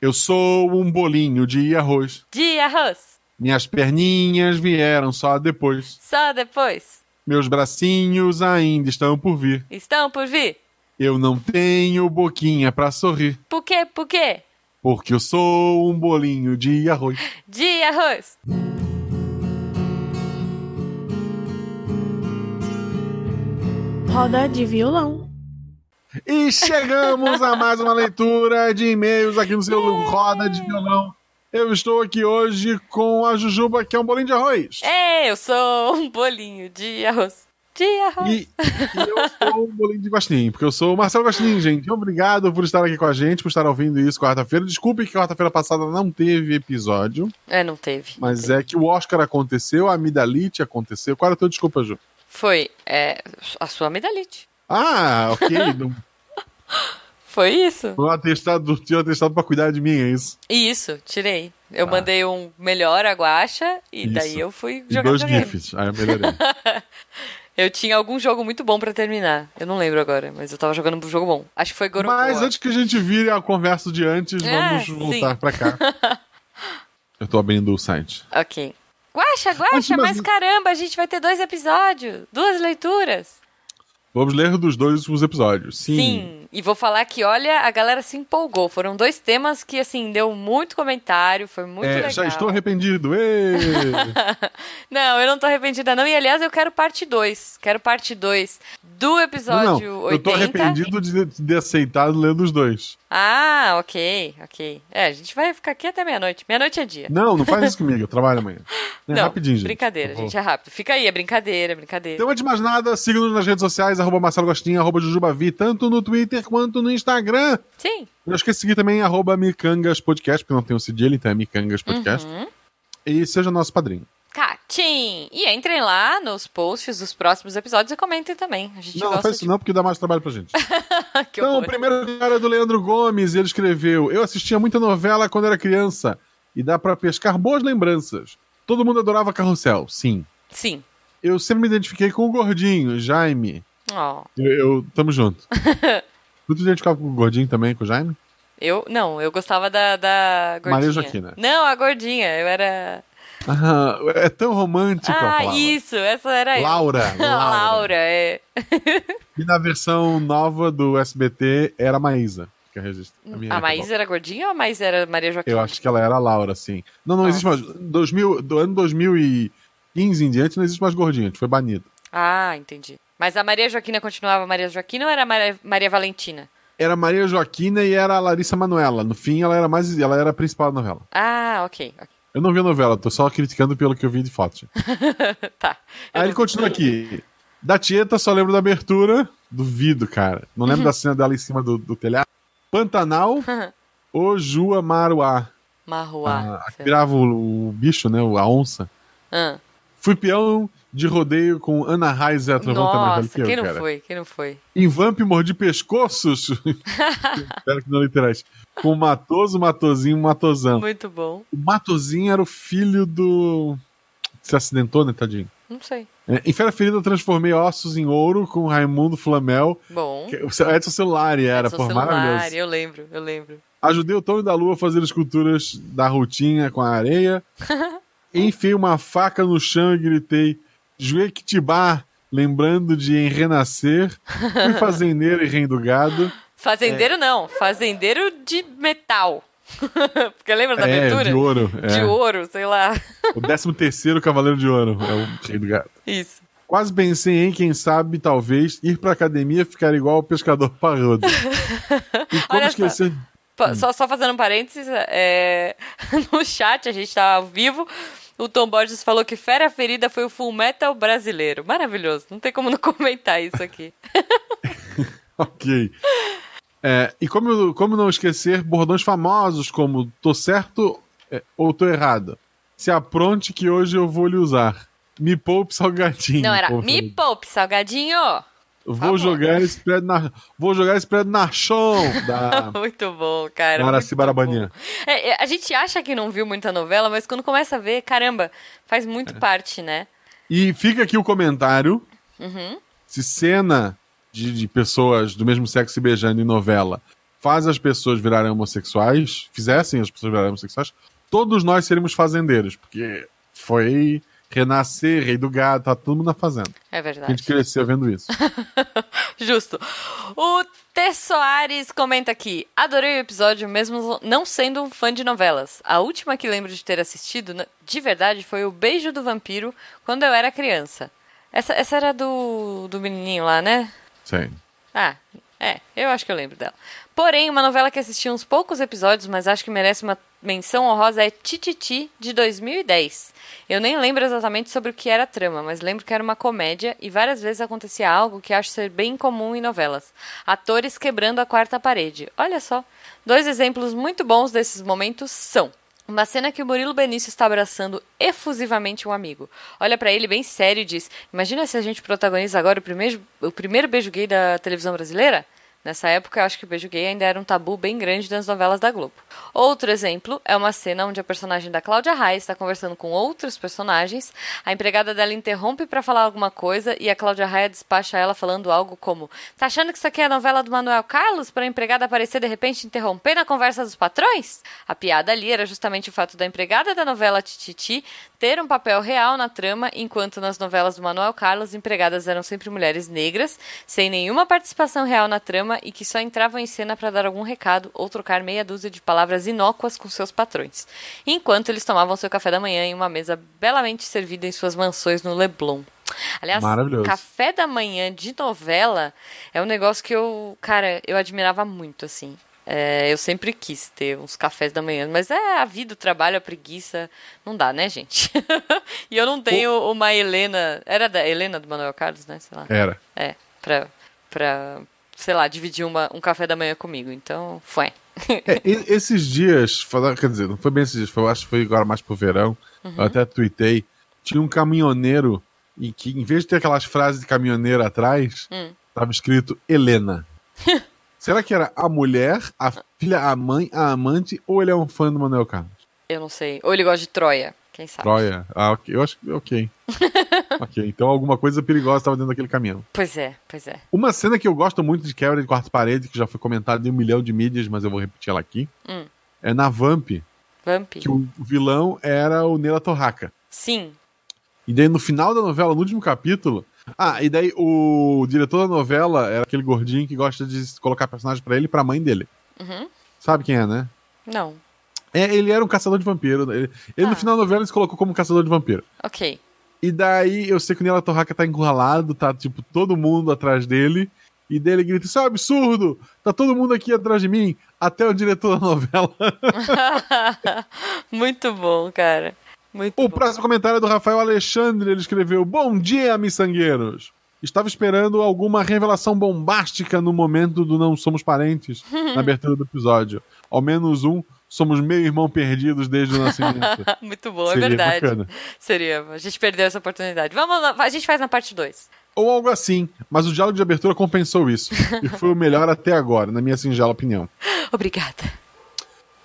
Eu sou um bolinho de arroz. De arroz. Minhas perninhas vieram só depois. Só depois. Meus bracinhos ainda estão por vir. Estão por vir. Eu não tenho boquinha pra sorrir. Por quê? Por quê? Porque eu sou um bolinho de arroz. De arroz. Roda de violão. E chegamos a mais uma leitura de e-mails aqui no seu Roda de Violão. Eu estou aqui hoje com a Jujuba, que é um bolinho de arroz. É, eu sou um bolinho de arroz. De arroz. E, e eu sou um bolinho de Guaxinim, porque eu sou o Marcelo Guaxinim, gente. Obrigado por estar aqui com a gente, por estar ouvindo isso quarta-feira. Desculpe que quarta-feira passada não teve episódio. É, não teve. Mas é que o Oscar aconteceu, a Amidalite aconteceu. Qual era a tua desculpa, Ju? Foi é, a sua amidalite. Ah, ok. Foi isso. não atestado, tinha atestado pra cuidar de mim, é isso. Isso, tirei. Eu Ah. mandei um melhor a guacha e Isso. daí eu fui E jogar dois videogame. GIFs. Aí eu melhorei. Eu tinha algum jogo muito bom pra terminar. Eu não lembro agora, mas eu tava jogando um jogo bom. Acho que foi God of Mas antes que a gente vire a conversa de antes, É, vamos sim. voltar pra cá. Eu tô abrindo o site. Ok. Guaxa, Antes, mas- mas caramba, a gente vai ter dois episódios, duas leituras. Vamos ler dos dois últimos episódios. Sim. E vou falar que, olha, a galera se empolgou. Foram dois temas que, assim, deu muito comentário, foi muito É, legal. já estou arrependido. Não, eu não tô arrependida, não. E aliás, eu quero parte 2. Quero parte 2 do não, episódio não, 80. eu tô arrependido de, de aceitar lendo os dois. Ah, ok, ok. É, a gente vai ficar aqui até meia-noite. Meia-noite é dia. Não, não faz isso comigo, eu trabalho amanhã. É não, rapidinho, gente. brincadeira, vou- gente, é rápido. Fica aí, é brincadeira, é brincadeira. Então, antes de mais nada, siga-nos nas redes sociais, arroba Marcelo Gostinho, arroba Jujubavi, tanto no Twitter quanto no Instagram. Sim. Não esqueça de seguir também arroba Micangas Podcast, porque não tem o cedilho, então é Micangas Podcast. Uhum. E seja nosso padrinho. Catim! E entrem lá nos posts dos próximos episódios e comentem também. A gente Não, gosta faz isso não, porque dá mais trabalho pra gente. de... Então, o horror. primeiro cara é do Leandro Gomes, ele escreveu: Eu assistia muita novela quando era criança e dá pra pescar boas lembranças. Todo mundo adorava Carrossel, sim. Sim. Eu sempre me identifiquei com o gordinho, Jaime. Ó, Eu, eu tamo junto. tu te identificava com o gordinho também, com o Jaime? eu... Não, eu gostava da, da gordinha. Maria Joaquina. Não, a gordinha. Eu era... Ah, é tão romântico a ah, isso. Essa era. Laura, Laura. Laura, é. E na versão nova do SBT era a Maísa. Que é minha A época. Maísa era gordinha ou a Maísa era Maria Joaquina? Eu acho que ela era a Laura, sim. Não, não existe mais. 2000, do ano 2015 em diante não existe mais gordinha, a gente foi banido. Ah, entendi. Mas a Maria Joaquina continuava Maria Joaquina ou era Maria, Maria Valentina? Era Maria Joaquina e era a Larissa Manoela. No fim, ela era mais. Ela era a principal da novela. Ah, ok. ok. Eu não vi a novela, tô só criticando pelo que eu vi de fotos. tá. Aí ele continua aqui. Da Tieta, só lembro da abertura. Duvido, cara. Não lembro da cena dela em cima do, do telhado. Pantanal, Ojua Maruá. Marruá. Ah, virava o, o bicho, né? A onça. Ah. Fui peão de rodeio com Ana Raiz e a Trovanta mais que eu, quem não cara. foi? Quem não foi? Em Vamp mordi pescoços. Espero que não literais. Com Matoso, Matozinho, Matosão. Muito bom. O Matozinho era o filho do. Se acidentou, né, tadinho? Não sei. É, em Fera Ferida, eu transformei ossos em ouro com Raimundo Flamel. Bom. Que, o seu- Edson Celular era, Seu por celular, maravilhoso. eu lembro, eu lembro. Ajudei o Tony da Lua a fazer esculturas da rotinha com a areia. Enfiei uma faca no chão e gritei: Juequitibá, lembrando de em renascer. Fui fazendeiro e rei do gado. Fazendeiro É. não, fazendeiro de metal. Porque lembra da É, aventura? de ouro. é. De ouro, sei lá. O 13 terceiro Cavaleiro de Ouro é o rei do gado. Isso. Quase pensei em, quem sabe, talvez, ir pra academia ficar igual o pescador parrudo. E como Olha esquecer... Pa- Só, só fazendo um parênteses, é, no chat, a gente tá ao vivo, o Tom Borges falou que Fera Ferida foi o full metal brasileiro. Maravilhoso, não tem como não comentar isso aqui. Ok. É, e como, como não esquecer bordões famosos como tô certo é, ou tô errado? Se apronte que hoje eu vou lhe usar. Me poupe salgadinho. Não, era me poupe, salgadinho. Vou jogar esse prédio na. Vou jogar esse prédio na chão da Muito bom, cara. Maraci Barabaninha. É, é, a gente acha que não viu muita novela, mas quando começa a ver, caramba, faz muito É. parte, né? E fica aqui o comentário. Uhum. Se cena de, de pessoas do mesmo sexo se beijando em novela faz as pessoas virarem homossexuais, fizessem as pessoas virarem homossexuais, todos nós seríamos fazendeiros, porque foi renascer, rei do gado, tá todo mundo na fazenda. É A verdade. gente cresceu vendo isso. Justo. O T. Soares comenta aqui: Adorei o episódio, mesmo não sendo um fã de novelas. A última que lembro de ter assistido, de verdade, foi O Beijo do Vampiro, quando eu era criança. Essa, essa era do, do menininho lá, né? Sim. Ah, é, eu acho que eu lembro dela. Porém, uma novela que assisti uns poucos episódios, mas acho que merece uma menção honrosa é Tititi, de 2010. Eu nem lembro exatamente sobre o que era a trama, mas lembro que era uma comédia e várias vezes acontecia algo que acho ser bem comum em novelas. Atores quebrando a quarta parede. Olha só. Dois exemplos muito bons desses momentos são uma cena que o Murilo Benício está abraçando efusivamente um amigo. Olha pra ele bem sério e diz: Imagina se a gente protagoniza agora o primeiro, o primeiro beijo gay da televisão brasileira? Nessa época, eu acho que o beijo gay ainda era um tabu bem grande nas novelas da Globo. Outro exemplo é uma cena onde a personagem da Cláudia Raia está conversando com outros personagens, a empregada dela interrompe para falar alguma coisa e a Cláudia Raia despacha ela falando algo como: Tá achando que isso aqui é a novela do Manuel Carlos para a empregada aparecer de repente interromper na conversa dos patrões? A piada ali era justamente o fato da empregada da novela Tititi ter um papel real na trama, enquanto nas novelas do Manuel Carlos, empregadas eram sempre mulheres negras, sem nenhuma participação real na trama e que só entravam em cena para dar algum recado ou trocar meia dúzia de palavras inócuas com seus patrões, enquanto eles tomavam seu café da manhã em uma mesa belamente servida em suas mansões no Leblon. Aliás, café da manhã de novela é um negócio que eu, cara, eu admirava muito, assim. É, eu sempre quis ter uns cafés da manhã, mas é a vida, o trabalho, a preguiça, não dá, né, gente? e eu não tenho uma Helena, era da Helena do Manuel Carlos, né, sei lá. Era. É, pra, pra sei lá, dividir uma, um café da manhã comigo, então, foi. É, esses dias, quer dizer, não foi bem esses dias, foi, eu acho que foi agora mais pro verão. Eu até tuitei. Tinha um caminhoneiro e que, em vez de ter aquelas frases de caminhoneiro atrás, Hum. tava escrito Helena. Será que era a mulher, a filha, a mãe, a amante, ou ele é um fã do Manuel Carlos? Eu não sei. Ou ele gosta de Troia, quem sabe? Troia? Ah, ok. Eu acho que ok. ok, então alguma coisa perigosa estava dentro daquele caminhão. Pois é, pois é. Uma cena que eu gosto muito de quebra de quarto parede, que já foi comentada em um milhão de mídias, mas eu vou repetir ela aqui, Hum. é na Vamp, Vamp. que o vilão era o Neila Torraca. Sim. E daí no final da novela, no último capítulo. Ah, e daí o diretor da novela era aquele gordinho que gosta de colocar personagem pra ele e pra mãe dele. Uhum. Sabe quem é, né? Não. É, ele era um caçador de vampiro. Ele, ele Ah. no final da novela se colocou como caçador de vampiro. Ok. E daí eu sei que o Neila Torraca tá encurralado, tá tipo todo mundo atrás dele. E daí ele grita: Isso é um absurdo! Tá todo mundo aqui atrás de mim, até o diretor da novela. Muito bom, cara. Muito O bom. próximo comentário é do Rafael Alexandre. Ele escreveu: Bom dia, miçangueiros. Estava esperando alguma revelação bombástica no momento do Não Somos Parentes, na abertura do episódio. Ao menos um, somos meio irmão perdidos desde o nascimento. Muito bom, é Seria verdade. bacana. Seria. A gente perdeu essa oportunidade. Vamos lá, a gente faz na parte 2. Ou algo assim, mas o diálogo de abertura compensou isso. E foi o melhor até agora, na minha singela opinião. Obrigada.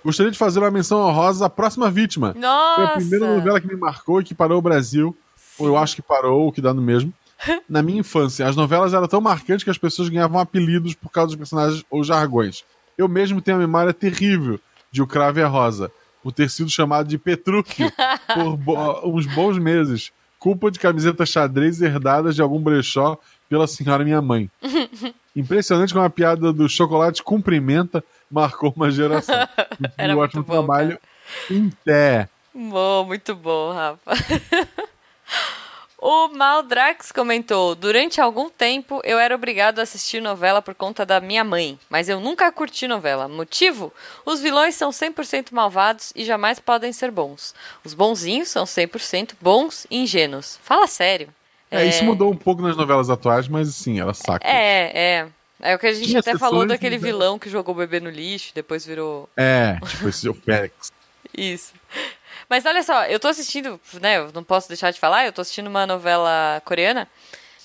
Gostaria de fazer uma menção honrosa à próxima vítima. Nossa! Foi a primeira novela que me marcou e que parou o Brasil. Ou eu acho que parou, o que dá no mesmo. Na minha infância, as novelas eram tão marcantes que as pessoas ganhavam apelidos por causa dos personagens ou jargões. Eu mesmo tenho uma memória terrível de O Cravo e a Rosa, por ter sido chamado de Petrúquio por bo- uns bons meses. Culpa de camisetas xadrez herdadas de algum brechó pela senhora minha mãe. Impressionante como a piada do chocolate cumprimenta marcou uma geração. Era um ótimo bom, trabalho em pé. Bom, muito bom, Rafa. O Maldrax comentou: Durante algum tempo eu era obrigado a assistir novela por conta da minha mãe, mas eu nunca curti novela. Motivo? Os vilões são 100% malvados e jamais podem ser bons. Os bonzinhos são 100% bons e ingênuos. Fala sério. É, isso mudou um pouco nas novelas atuais, mas assim, ela saca. É, é. É o que a gente Tinha até falou daquele que- vilão que jogou o bebê no lixo, depois virou É, tipo esse o Félix. Isso. Mas olha só, eu tô assistindo, né? Eu não posso deixar de falar, eu tô assistindo uma novela coreana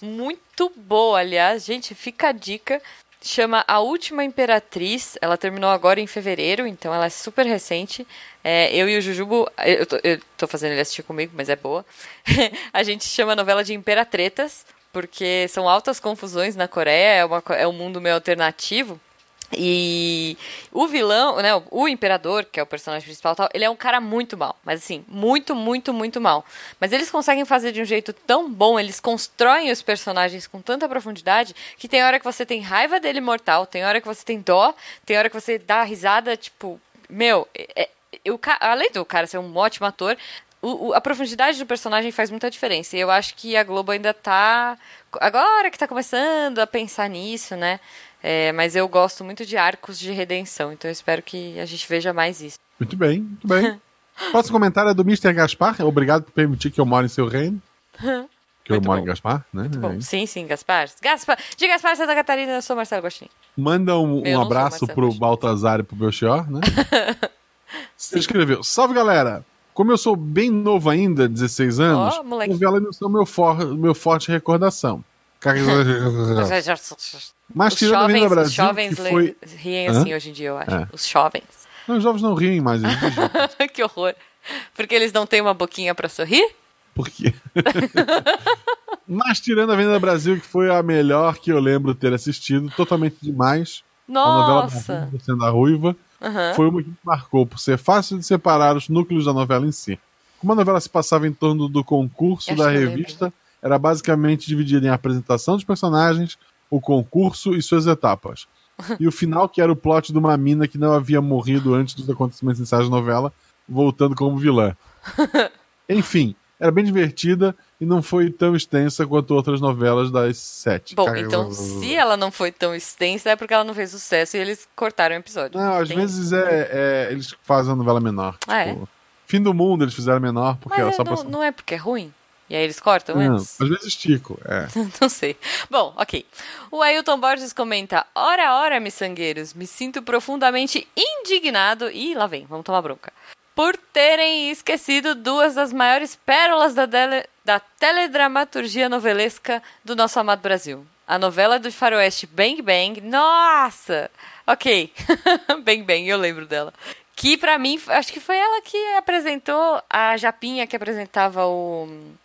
muito boa, aliás, gente, fica a dica. Chama A Última Imperatriz. Ela terminou agora em fevereiro, então ela é super recente. É, eu e o Jujubo, eu tô, eu tô fazendo ele assistir comigo, mas é boa. a gente chama a novela de Imperatretas, porque são altas confusões na Coreia, é, uma, é um mundo meio alternativo. E o vilão, né, o imperador, que é o personagem principal, tal, ele é um cara muito mal, mas assim, muito, muito, muito mal. Mas eles conseguem fazer de um jeito tão bom, eles constroem os personagens com tanta profundidade que tem hora que você tem raiva dele mortal, tem hora que você tem dó, tem hora que você dá risada, tipo, meu, é, é, eu, além do cara ser um ótimo ator, o, o, a profundidade do personagem faz muita diferença. E eu acho que a Globo ainda tá. Agora que tá começando a pensar nisso, né? É, mas eu gosto muito de arcos de redenção, então eu espero que a gente veja mais isso. Muito bem, muito bem. Próximo comentário é do Mr. Gaspar. Obrigado por permitir que eu moro em seu reino. Que eu moro em Gaspar, né? É sim, sim, Gaspar. Gaspar. De Gaspar, Santa Catarina, eu sou Marcelo Gostinho. Manda um, um abraço pro Gostinho. Baltazar e pro Belchior, né? Você escreveu: Salve galera! Como eu sou bem novo ainda, 16 anos, oh, novela não são meu, for, meu forte recordação. Mas os tirando jovens, Brasil, os jovens foi... riem assim Hã? hoje em dia, eu acho. É. Os jovens. Não, os jovens não riem mais. que horror. Porque eles não têm uma boquinha para sorrir? Por quê? Mas tirando a Avenida Brasil, que foi a melhor que eu lembro ter assistido, totalmente demais. Nossa! A novela sendo a Ruiva. Uhum. Foi uma que marcou por ser fácil de separar os núcleos da novela em si. Como a novela se passava em torno do concurso da revista, era basicamente dividida em apresentação dos personagens, o concurso e suas etapas. E o final, que era o plot de uma mina que não havia morrido antes dos acontecimentos iniciais da novela, voltando como vilã. Enfim, era bem divertida e não foi tão extensa quanto outras novelas das sete. Bom, então se ela não foi tão extensa é porque ela não fez sucesso e eles cortaram o episódio. Não, às vezes é, é, eles fazem a novela menor. Ah, é? tipo, é? Fim do Mundo eles fizeram menor porque Mas era só não, pra... não é porque é ruim? E aí eles cortam não, antes? Às vezes estico, é. não sei. Bom, ok. O Ailton Borges comenta: Ora, ora, miçangueiros, me sinto profundamente indignado. Ih, lá vem, vamos tomar bronca. Por terem esquecido duas das maiores pérolas da, dele, da teledramaturgia novelesca do nosso amado Brasil. A novela do faroeste Bang Bang. Nossa! Ok. Bang Bang, eu lembro dela. Que pra mim, acho que foi ela que apresentou a Japinha que apresentava o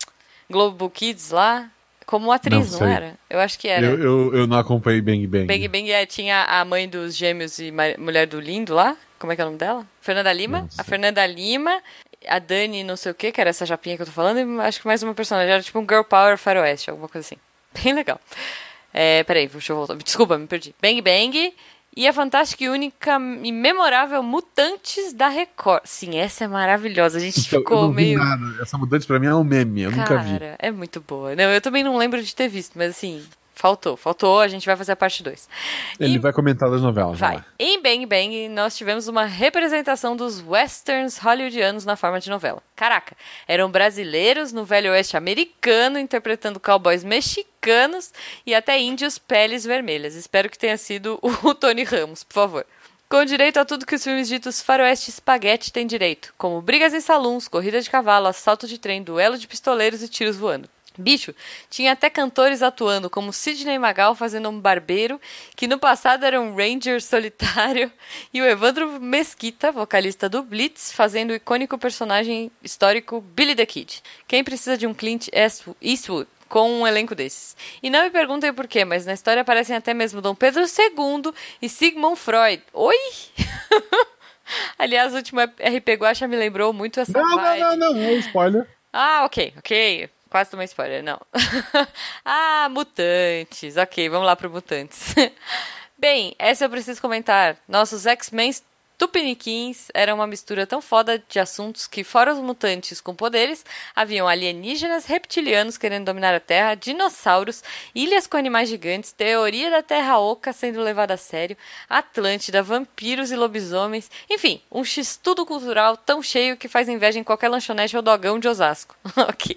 Globo Kids lá como atriz, não, não era? Eu acho que era. Eu, eu, eu, não acompanhei Bang Bang. Bang Bang é, tinha a mãe dos gêmeos e mulher do Lindo lá. Como é que é o nome dela? Fernanda Lima. A Fernanda Lima, a Dani não sei o que, que era essa japinha que eu tô falando, e acho que mais uma personagem. Era tipo um Girl Power Faroeste, alguma coisa assim. Bem legal. É, peraí, deixa eu voltar. Desculpa, me perdi. Bang Bang e a fantástica e única e memorável Mutantes da Record. Sim, essa é maravilhosa. A gente então, ficou meio. Vi nada. Essa Mutantes pra mim é um meme, eu Cara, nunca vi. É muito boa. Não, eu também não lembro de ter visto, mas assim, Faltou, faltou, a gente vai fazer a parte 2. Ele e... vai comentar das novelas. Vai. Em Bang Bang, nós tivemos uma representação dos westerns hollywoodianos na forma de novela. Caraca, eram brasileiros no velho oeste americano interpretando cowboys mexicanos e até índios peles vermelhas. Espero que tenha sido o Tony Ramos, por favor. Com direito a tudo que os filmes ditos faroeste espaguete têm direito, como brigas em saluns, corrida de cavalo, assalto de trem, duelo de pistoleiros e tiros voando. Bicho, tinha até cantores atuando, como Sidney Magal fazendo um barbeiro, que no passado era um ranger solitário, e o Evandro Mesquita, vocalista do Blitz, fazendo o icônico personagem histórico Billy the Kid. Quem precisa de um Clint Eastwood com um elenco desses? E não me perguntem por quê, mas na história aparecem até mesmo Dom Pedro II e Sigmund Freud. Oi? Aliás, o último RP Guacha me lembrou muito essa não, vibe. Não, não, não, não, spoiler. Ah, ok, ok quase tomei spoiler, não. ah, mutantes. Ok, vamos lá para mutantes. Bem, essa eu preciso comentar. Nossos X-Men Tupiniquins era uma mistura tão foda de assuntos que, fora os mutantes com poderes, haviam alienígenas, reptilianos querendo dominar a Terra, dinossauros, ilhas com animais gigantes, teoria da Terra Oca sendo levada a sério, Atlântida, vampiros e lobisomens, enfim, um x-tudo cultural tão cheio que faz inveja em qualquer lanchonete ou dogão de Osasco. ok.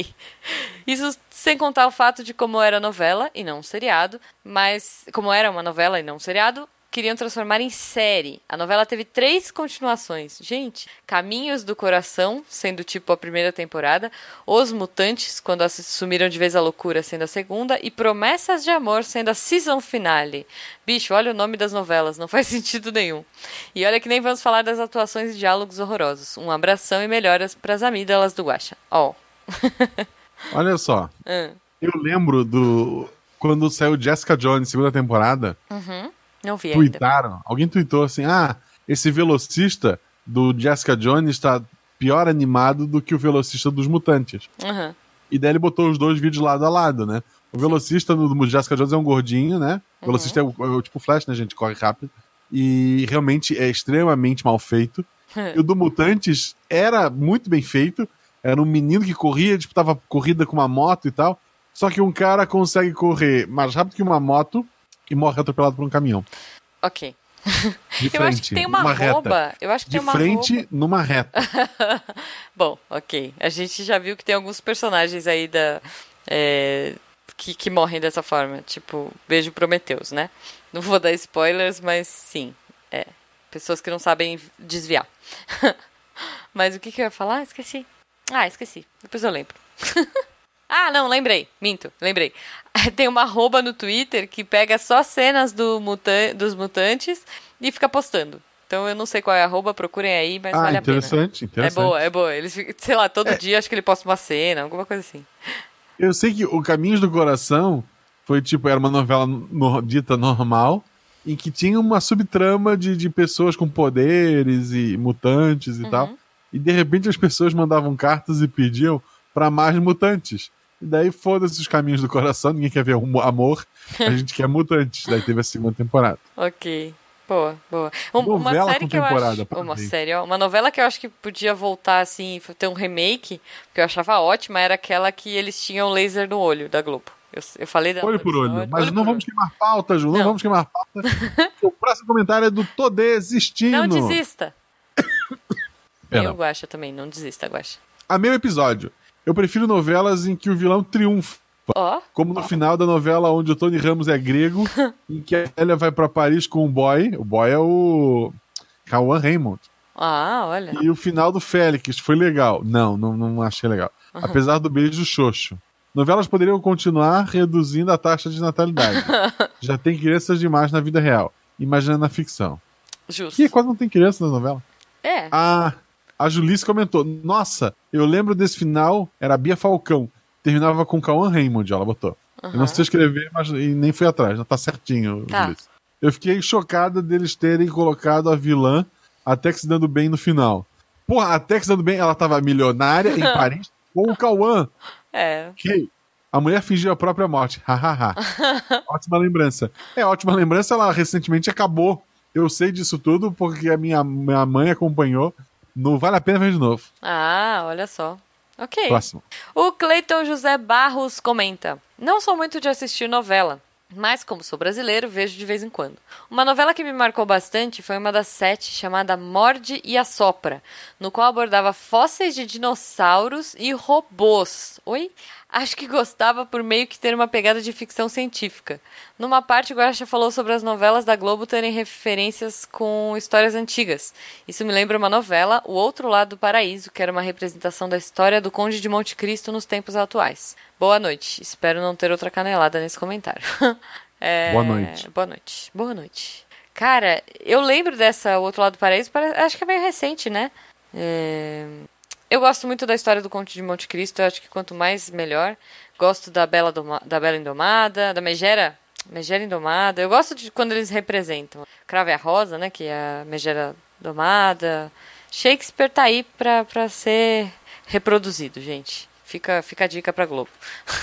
Isso sem contar o fato de como era novela e não um seriado, mas como era uma novela e não um seriado, queriam transformar em série. A novela teve três continuações. Gente, Caminhos do Coração, sendo tipo a primeira temporada, Os Mutantes, quando assumiram de vez a loucura, sendo a segunda, e Promessas de Amor, sendo a season finale. Bicho, olha o nome das novelas, não faz sentido nenhum. E olha que nem vamos falar das atuações e diálogos horrorosos. Um abração e melhoras para as amígdalas do Guaxa. Ó. Oh. olha só. Eu lembro do quando saiu Jessica Jones, segunda temporada. Uhum Não vi ainda. Tweetaram, alguém tweetou assim: ah, esse velocista do Jessica Jones está pior animado do que o velocista dos mutantes. Uhum. E daí ele botou os dois vídeos lado a lado, né? O velocista no, do Jessica Jones é um gordinho, né? O velocista Uhum. é, o, é o tipo Flash, né, gente? Corre rápido. E realmente é extremamente mal feito. E o do Mutantes era muito bem feito. Era um menino que corria, disputava corrida com uma moto e tal. Só que um cara consegue correr mais rápido que uma moto e morre atropelado por um caminhão. Ok. De Eu acho que tem uma, arroba. Eu acho que De tem uma frente, arroba. numa reta. Bom, ok. A gente já viu que tem alguns personagens aí da. é, que, que morrem dessa forma. Tipo, beijo Prometeus, né? Não vou dar spoilers, mas sim. É. Pessoas que não sabem desviar. mas o que, que eu ia falar? Esqueci. Ah, esqueci. Depois eu lembro. Ah, não, lembrei. Minto, lembrei. Tem uma arroba no Twitter que pega só cenas do mutan dos mutantes e fica postando. Então eu não sei qual é a arroba, procurem aí, mas ah, vale a pena. interessante, É interessante. boa, é boa. Eles, ficam- sei lá, todo dia acho que ele posta uma cena, alguma coisa assim. Eu sei que o Caminhos do Coração foi tipo, era uma novela no- dita normal, em que tinha uma subtrama de, de pessoas com poderes e mutantes e Uhum. tal. E de repente as pessoas mandavam cartas e pediam pra mais mutantes. E daí foda-se os caminhos do coração, ninguém quer ver amor, a gente quer mutantes. Daí teve a segunda temporada. Ok. Boa, boa. Um- uma série que eu temporada, acho. Uma série, ó. Uma novela que eu acho que podia voltar assim, ter um remake, que eu achava ótima, era aquela que eles tinham laser no olho da Globo. Eu, eu falei da. Olho por olho. Mas não vamos queimar pauta, Ju, não, Não. vamos queimar pauta. o próximo comentário é do Tô Desistindo. Não desista. Eu Guaxa também, não desista, Guaxa. Amei o episódio. Eu prefiro novelas em que o vilão triunfa. Ó, Como no final da novela onde o Tony Ramos é grego, em que a Elia vai pra Paris com o boy. O boy é o Cauã Raymond. ah, olha. E o final do Félix foi legal. Não, não, não achei legal. Apesar do beijo xoxo. Novelas poderiam continuar reduzindo a taxa de natalidade. Já tem crianças demais na vida real. Imagina na ficção. Justo. Que quase não tem criança na novela. É. Ah, a Julice comentou: Nossa, eu lembro desse final, era a Bia Falcão. Terminava com Cauã Raymond, ela botou. Eu não sei escrever, mas e nem fui atrás, tá certinho, Tá. Julice. Eu fiquei chocada deles terem colocado a vilã até que se dando bem no final. Porra, até que se dando bem, ela tava milionária em Paris com o Cauã. É. Que a mulher fingiu a própria morte. Hahaha. ótima lembrança. É, ótima lembrança, ela recentemente acabou. Eu sei disso tudo porque a minha, minha mãe acompanhou. Não vale a pena ver de novo. Ah, olha só. Ok. Próximo. O Cleiton José Barros comenta: Não sou muito de assistir novela, mas como sou brasileiro, vejo de vez em quando. Uma novela que me marcou bastante foi uma das sete chamada Morde e Assopra, no qual abordava fósseis de dinossauros e robôs. Oi? Acho que gostava por meio que ter uma pegada de ficção científica. Numa parte, o Guaxa falou sobre as novelas da Globo terem referências com histórias antigas. Isso me lembra uma novela, O Outro Lado do Paraíso, que era uma representação da história do Conde de Monte Cristo nos tempos atuais. Boa noite. Espero não ter outra canelada nesse comentário. É, Boa noite. Boa noite. Boa noite. Cara, eu lembro dessa O Outro Lado do Paraíso, acho que é meio recente, né? É, Eu gosto muito da história do Conde de Monte Cristo, eu acho que quanto mais, melhor. Gosto da Bela, Doma- da Bela Indomada, da Megera, Megera Indomada. Eu gosto de quando eles representam. Crave a Rosa, né, que é a Megera Domada. Shakespeare tá aí pra ser reproduzido, gente. Fica, fica a dica pra Globo.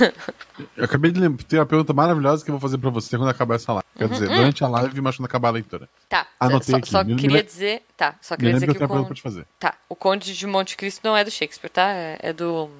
Eu acabei de lembrar, ter uma pergunta maravilhosa que eu vou fazer pra você quando acabar essa live. Quer dizer, durante a live, mas quando acabar a leitura. Tá, Anotei só, aqui. só Me- me queria lem- dizer. Tá, só Me queria dizer que eu que o Conde. te fazer. Tá, o Conde de Monte Cristo não é do Shakespeare, tá? É, é do.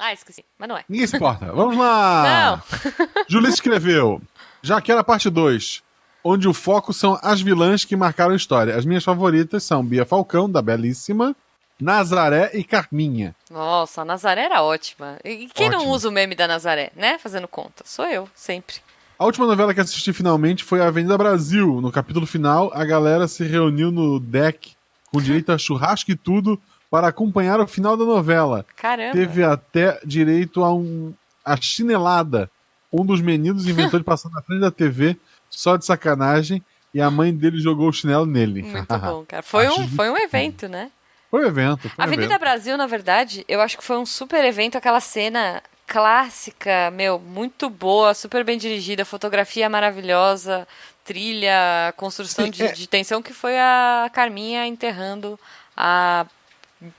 Ah, esqueci. Mas não é. Ninguém se importa. Vamos lá! Não! Julice escreveu. Já quero a parte 2, onde o foco são as vilãs que marcaram a história. As minhas favoritas são Bia Falcão, da Belíssima, Nazaré e Carminha. Nossa, a Nazaré era ótima. E quem não usa o meme da Nazaré, né? Fazendo conta. Sou eu, sempre. A última novela que assisti finalmente foi a Avenida Brasil. No capítulo final, a galera se reuniu no deck com direito a churrasco e tudo para acompanhar o final da novela. Caramba. Teve até direito a um a chinelada. Um dos meninos inventou de passar na frente da TV só de sacanagem e a mãe dele jogou o chinelo nele. Muito bom, cara. Foi um, foi um evento, né? Foi um evento. Foi um Avenida evento. Brasil, na verdade, eu acho que foi um super evento, aquela cena clássica, meu, muito boa, super bem dirigida, fotografia maravilhosa, trilha, construção Sim, de, é. de tensão que foi a Carminha enterrando a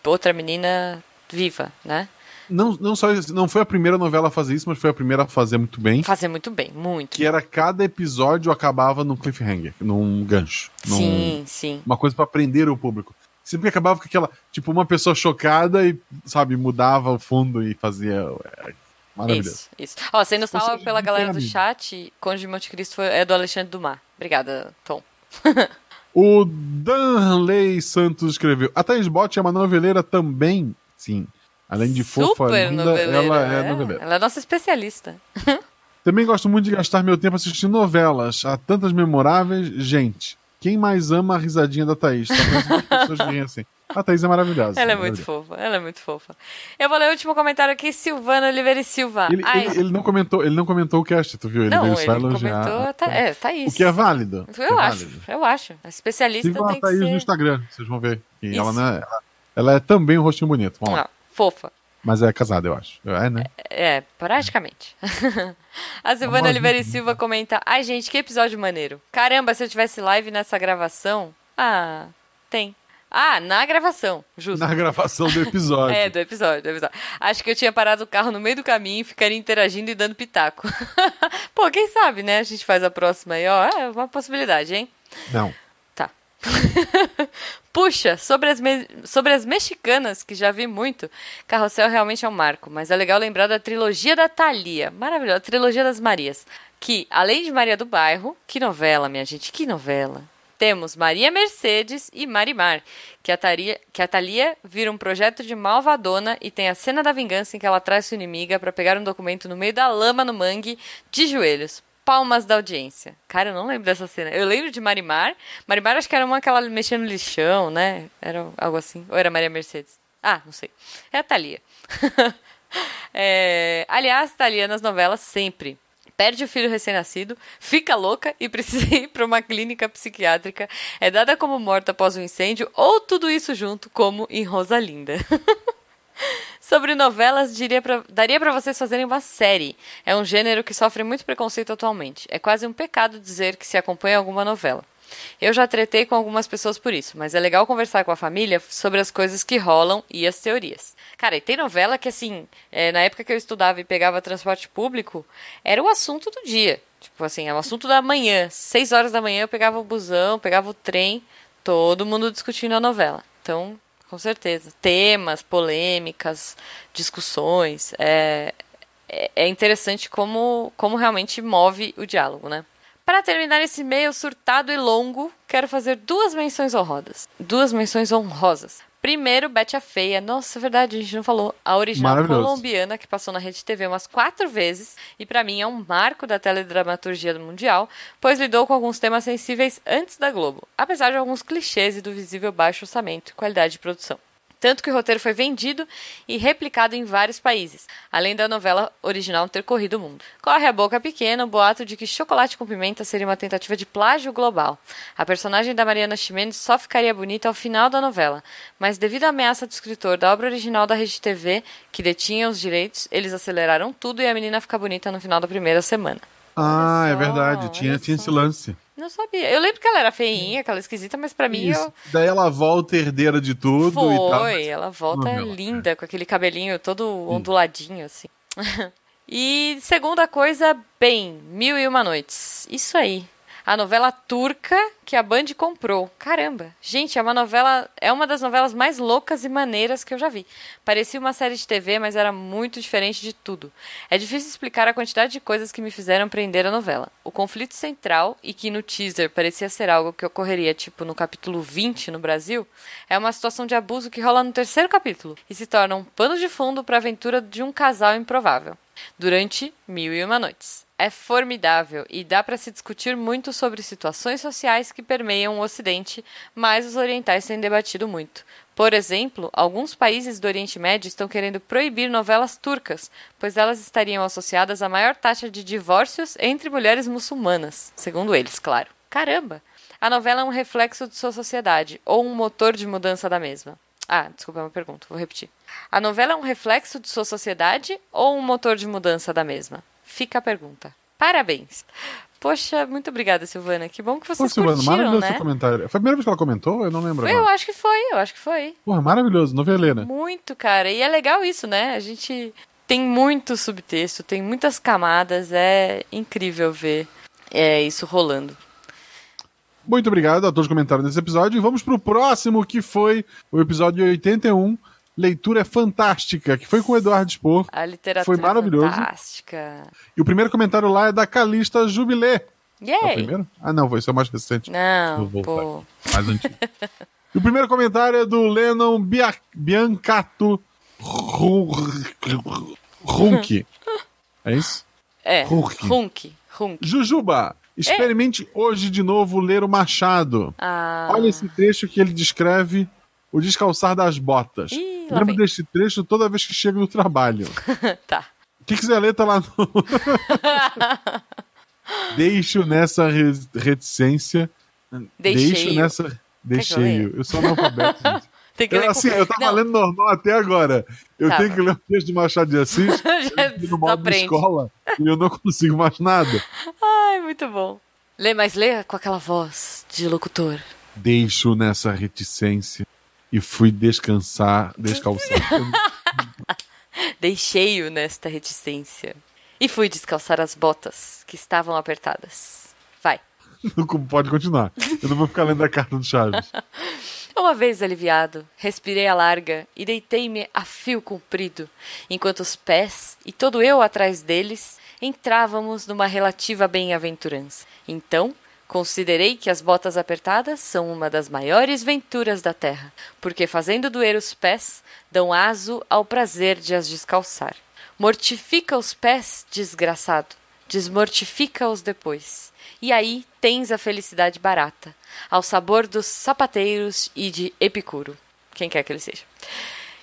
outra menina viva, né? Não, não só não foi a primeira novela a fazer isso, mas foi a primeira a fazer muito bem. Fazer muito bem, muito. Que era cada episódio acabava num cliffhanger, num gancho. Num, Sim, sim. Uma coisa pra prender o público. Sempre acabava com aquela, tipo, uma pessoa chocada e, sabe, mudava o fundo e fazia. É, maravilhoso. Isso, isso. Ó, sendo salva seja, pela galera do chat, Conde de Monte Cristo foi- é do Alexandre Dumas. Obrigada, Tom. O Danley Santos escreveu: A Thaís Bott é uma noveleira também. Sim. Além de fofa, Super linda, noveleira. ela é, é. noveleira. Ela é nossa especialista. Também gosto muito de gastar meu tempo assistindo novelas. Há tantas memoráveis. Gente, quem mais ama a risadinha da Thaís? Duas pessoas que riem assim. A Thaís é maravilhosa. Ela é muito fofa, ela é muito fofa. Eu vou ler o último comentário aqui, Silvana Oliveira e Silva. Ele, ele- ele não comentou, ele não comentou o cast, tu viu? Ele não, veio ele só comentou, tá, é, tá O que é válido. que é Eu acho, válido. eu acho. A especialista Sigam a tem que Thaís no ser Instagram, vocês vão ver. E ela, não é, ela, ela é também um rostinho bonito. Vamos lá. ah, fofa. Mas é casada, eu acho. É, né? É, praticamente. A Silvana. Oliveira e Silva comenta: Ai, gente, que episódio maneiro. Caramba, se eu tivesse live nessa gravação. Ah, tem. Ah, na gravação, justo. Na gravação do episódio. É, do episódio, do episódio. Acho que eu tinha parado o carro no meio do caminho e ficaria interagindo e dando pitaco. Pô, quem sabe, né? A gente faz a próxima aí, ó. É uma possibilidade, hein? Não. Puxa, sobre as, sobre as mexicanas, que já vi muito, Carrossel realmente é um marco, mas é legal lembrar da trilogia da Thalia. Maravilhosa, a trilogia das Marias. Que, além de Maria do Bairro, que novela, minha gente, que novela. Temos Maria Mercedes e Marimar, que a, Thalia, que a Thalia vira um projeto de malvadona e tem a cena da vingança em que ela traz sua inimiga para pegar um documento no meio da lama no mangue, de joelhos. Palmas da audiência. Cara, eu não lembro dessa cena. Eu lembro de Marimar. Marimar acho que era uma que ela mexia no lixão, né? Era algo assim. Ou era Maria Mercedes? Ah, não sei. É a Thalia. É, aliás, Thalia nas novelas sempre perde o filho recém-nascido, fica louca e precisa ir para uma clínica psiquiátrica, é dada como morta após um incêndio ou tudo isso junto, como em Rosalinda. Sobre novelas, diria pra, daria para vocês fazerem uma série. É um gênero que sofre muito preconceito atualmente. É quase um pecado dizer que se acompanha alguma novela. Eu já tretei com algumas pessoas por isso, mas é legal conversar com a família sobre as coisas que rolam e as teorias. Cara, e tem novela que, assim, é, na época que eu estudava e pegava transporte público, era o assunto do dia. Tipo assim, é o assunto da manhã. Seis horas da manhã eu pegava o busão, pegava o trem, todo mundo discutindo a novela. Então, com certeza. Temas, polêmicas, discussões. É, é, é interessante como, como realmente move o diálogo, né? Para terminar esse e-mail surtado e longo, quero fazer duas menções honrosas. Duas menções honrosas. Primeiro, Betty a Feia. Nossa, é verdade, a gente não falou. A original colombiana, que passou na Rede TV umas quatro vezes. E para mim é um marco da teledramaturgia mundial, pois lidou com alguns temas sensíveis antes da Globo. Apesar de alguns clichês e do visível baixo orçamento e qualidade de produção. Tanto que o roteiro foi vendido e replicado em vários países, além da novela original ter corrido o mundo. Corre a boca pequena o boato de que Chocolate com Pimenta seria uma tentativa de plágio global. A personagem da Mariana Ximenes só ficaria bonita ao final da novela, mas devido à ameaça do escritor da obra original da Rede TV, que detinha os direitos, eles aceleraram tudo e a menina fica bonita no final da primeira semana. Ah, é verdade. Tinha, tinha esse lance. Não sabia. Eu lembro que ela era feinha, aquela esquisita, mas pra mim Isso. eu... Daí ela volta herdeira de tudo e tal. Foi, ela volta linda, com aquele cabelinho todo onduladinho, assim. e segunda coisa, bem, Mil e Uma Noites. Isso aí. A novela turca que a Band comprou. Caramba. Gente, é uma novela. É uma das novelas mais loucas e maneiras que eu já vi. Parecia uma série de TV, mas era muito diferente de tudo. É difícil explicar a quantidade de coisas que me fizeram prender a novela. O conflito central, e que no teaser parecia ser algo que ocorreria tipo no capítulo 20 no Brasil, é uma situação de abuso que rola no terceiro capítulo e se torna um pano de fundo para a aventura de um casal improvável. Durante Mil e Uma Noites. É formidável e dá para se discutir muito sobre situações sociais que permeiam o Ocidente, mas os orientais têm debatido muito. Por exemplo, alguns países do Oriente Médio estão querendo proibir novelas turcas, pois elas estariam associadas à maior taxa de divórcios entre mulheres muçulmanas, segundo eles, claro. Caramba! A novela é um reflexo de sua sociedade ou um motor de mudança da mesma. Ah, desculpa, é uma pergunta, vou repetir. A novela é um reflexo de sua sociedade ou um motor de mudança da mesma? Fica a pergunta. Parabéns! Poxa, muito obrigada, Silvana. Que bom que Pô, vocês Silvana, curtiram, maravilhoso né? seu comentário. Foi a primeira vez que ela comentou? Eu não lembro. Eu agora. acho que foi, eu acho que foi. Porra, maravilhoso, noveleira. Muito, cara. E é legal isso, né? A gente tem muito subtexto, tem muitas camadas, é incrível ver é, isso rolando. Muito obrigado a todos que comentaram nesse episódio. E vamos pro próximo, que foi o episódio 81, Leitura é Fantástica, que foi com o Eduardo Spor. A literatura Foi maravilhoso. fantástica. E o primeiro comentário lá é da Calista Jubilé. É o Yay! primeiro? Ah, não, foi, esse é o mais recente. Não, pô. Mais antigo. e o primeiro comentário é do Lennon Bia- Biancato Ru- Runke. É isso? É. Runk, Runk. Jujuba, experimente hoje de novo ler o Machado. Ah, Olha esse trecho que ele descreve o descalçar das botas. Ih, Lembro vem. deste trecho toda vez que chego no trabalho. tá. Quem quiser ler, tá lá no. Deixo nessa re- reticência. Deixo Deixei. nessa. Deixei. Eu sou analfabeto. gente. Tem que Eu, ler assim, eu tava Não, lendo normal até agora. Eu Tá. tenho que ler o texto de Machado de Assis no modo de escola e eu não consigo mais nada. Ai, muito bom. Lê, mas lê com aquela voz de locutor. Deixo nessa reticência e fui descansar, descalçar. Deixei-o nesta reticência. E fui descalçar as botas que estavam apertadas. Vai. Não Pode continuar. Eu não vou ficar lendo a carta do Chaves. Uma vez aliviado, respirei a larga e deitei-me a fio comprido, enquanto os pés, e todo eu atrás deles, entrávamos numa relativa bem-aventurança. Então, considerei que as botas apertadas são uma das maiores venturas da terra, porque fazendo doer os pés, dão aso ao prazer de as descalçar. Mortifica os pés, desgraçado, desmortifica-os depois. E aí tens a felicidade barata, ao sabor dos sapateiros e de Epicuro, quem quer que ele seja.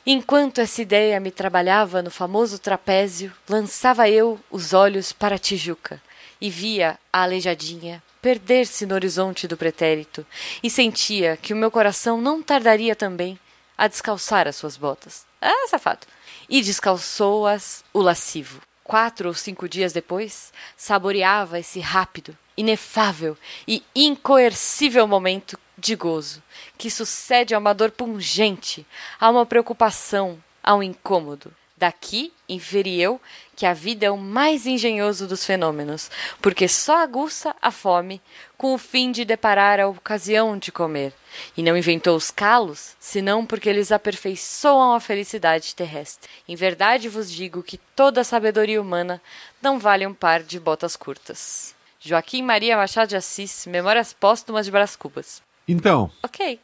Enquanto essa ideia me trabalhava no famoso trapézio, lançava eu os olhos para a Tijuca e via a aleijadinha perder-se no horizonte do pretérito e sentia que o meu coração não tardaria também a descalçar as suas botas. Ah, safado! E descalçou-as o lascivo. Quatro ou cinco dias depois, saboreava esse rápido, inefável e incoercível momento de gozo, que sucede a uma dor pungente, a uma preocupação, a um incômodo. Daqui inferi eu que a vida é o mais engenhoso dos fenômenos, porque só aguça a fome com o fim de deparar a ocasião de comer, e não inventou os calos, senão porque eles aperfeiçoam a felicidade terrestre. Em verdade vos digo que toda a sabedoria humana não vale um par de botas curtas. Joaquim Maria Machado de Assis, Memórias Póstumas de Brás Cubas. Então, Ok.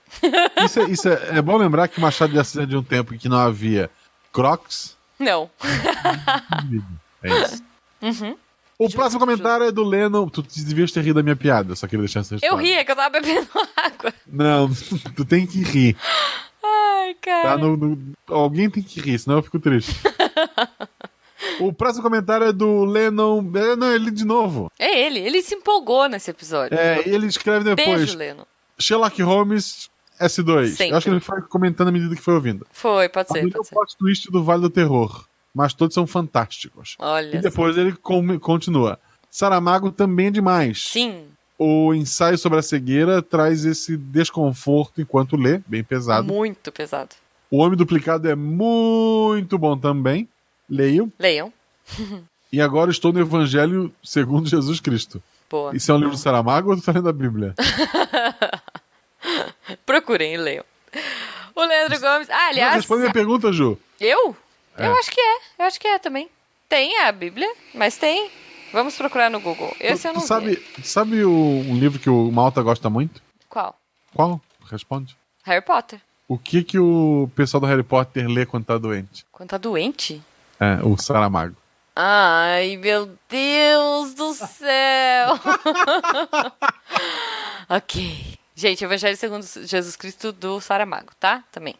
isso, é, isso é, é bom lembrar que Machado de Assis é de um tempo em que não havia Crocs. Não. É isso. Uhum. O próximo comentário é do Lennon. Tu devias ter rido da minha piada, só queria deixar essa Eu registrado. ri, é que eu tava bebendo água. Não, tu tem que rir. Ai, cara. Tá? No- no- alguém tem que rir, senão eu fico triste. o próximo comentário é do Lennon. é, Não, ele de novo. É ele, ele se empolgou nesse episódio. É, ele escreve depois. Beijo, Leno. Sherlock Holmes S2. Sempre. Eu acho que ele foi comentando à medida que foi ouvindo. Foi, pode ser, pode ser. plot twist do Vale do Terror. Mas todos são fantásticos. Olha. E depois ele continua. Saramago também é demais. Sim, O ensaio sobre a cegueira traz esse desconforto enquanto lê, bem pesado. muito pesado. O Homem Duplicado é muito bom também. Leio. Leiam. E agora estou no Evangelho segundo Jesus Cristo. Boa. Isso é um livro do Saramago ou tu tá lendo a Bíblia? Procurem e leiam. O Leandro Gomes. Ah, Não, aliás. responde minha pergunta, Ju. Eu? É. Eu acho que é. Eu acho que é também. Tem a Bíblia, mas tem. Vamos procurar no Google. Esse eu tu, não tu sabe, vi. sabe o, um livro que o Malta gosta muito? Qual? Qual? Responde. Harry Potter. O que que o pessoal do Harry Potter lê quando tá doente? Quando tá doente? É, o Saramago. Ai, meu Deus do céu! ok. Gente, Evangelho segundo Jesus Cristo do Saramago, tá? Também.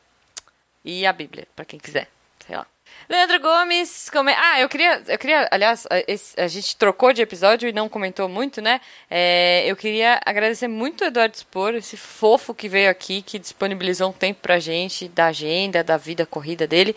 E a Bíblia, pra quem quiser. Sei lá. Leandro Gomes, ah, eu queria, eu queria, aliás, a, a gente trocou de episódio e não comentou muito, né? É, eu queria agradecer muito o Eduardo Spor, esse fofo que veio aqui, que disponibilizou um tempo pra gente, da agenda, da vida corrida dele,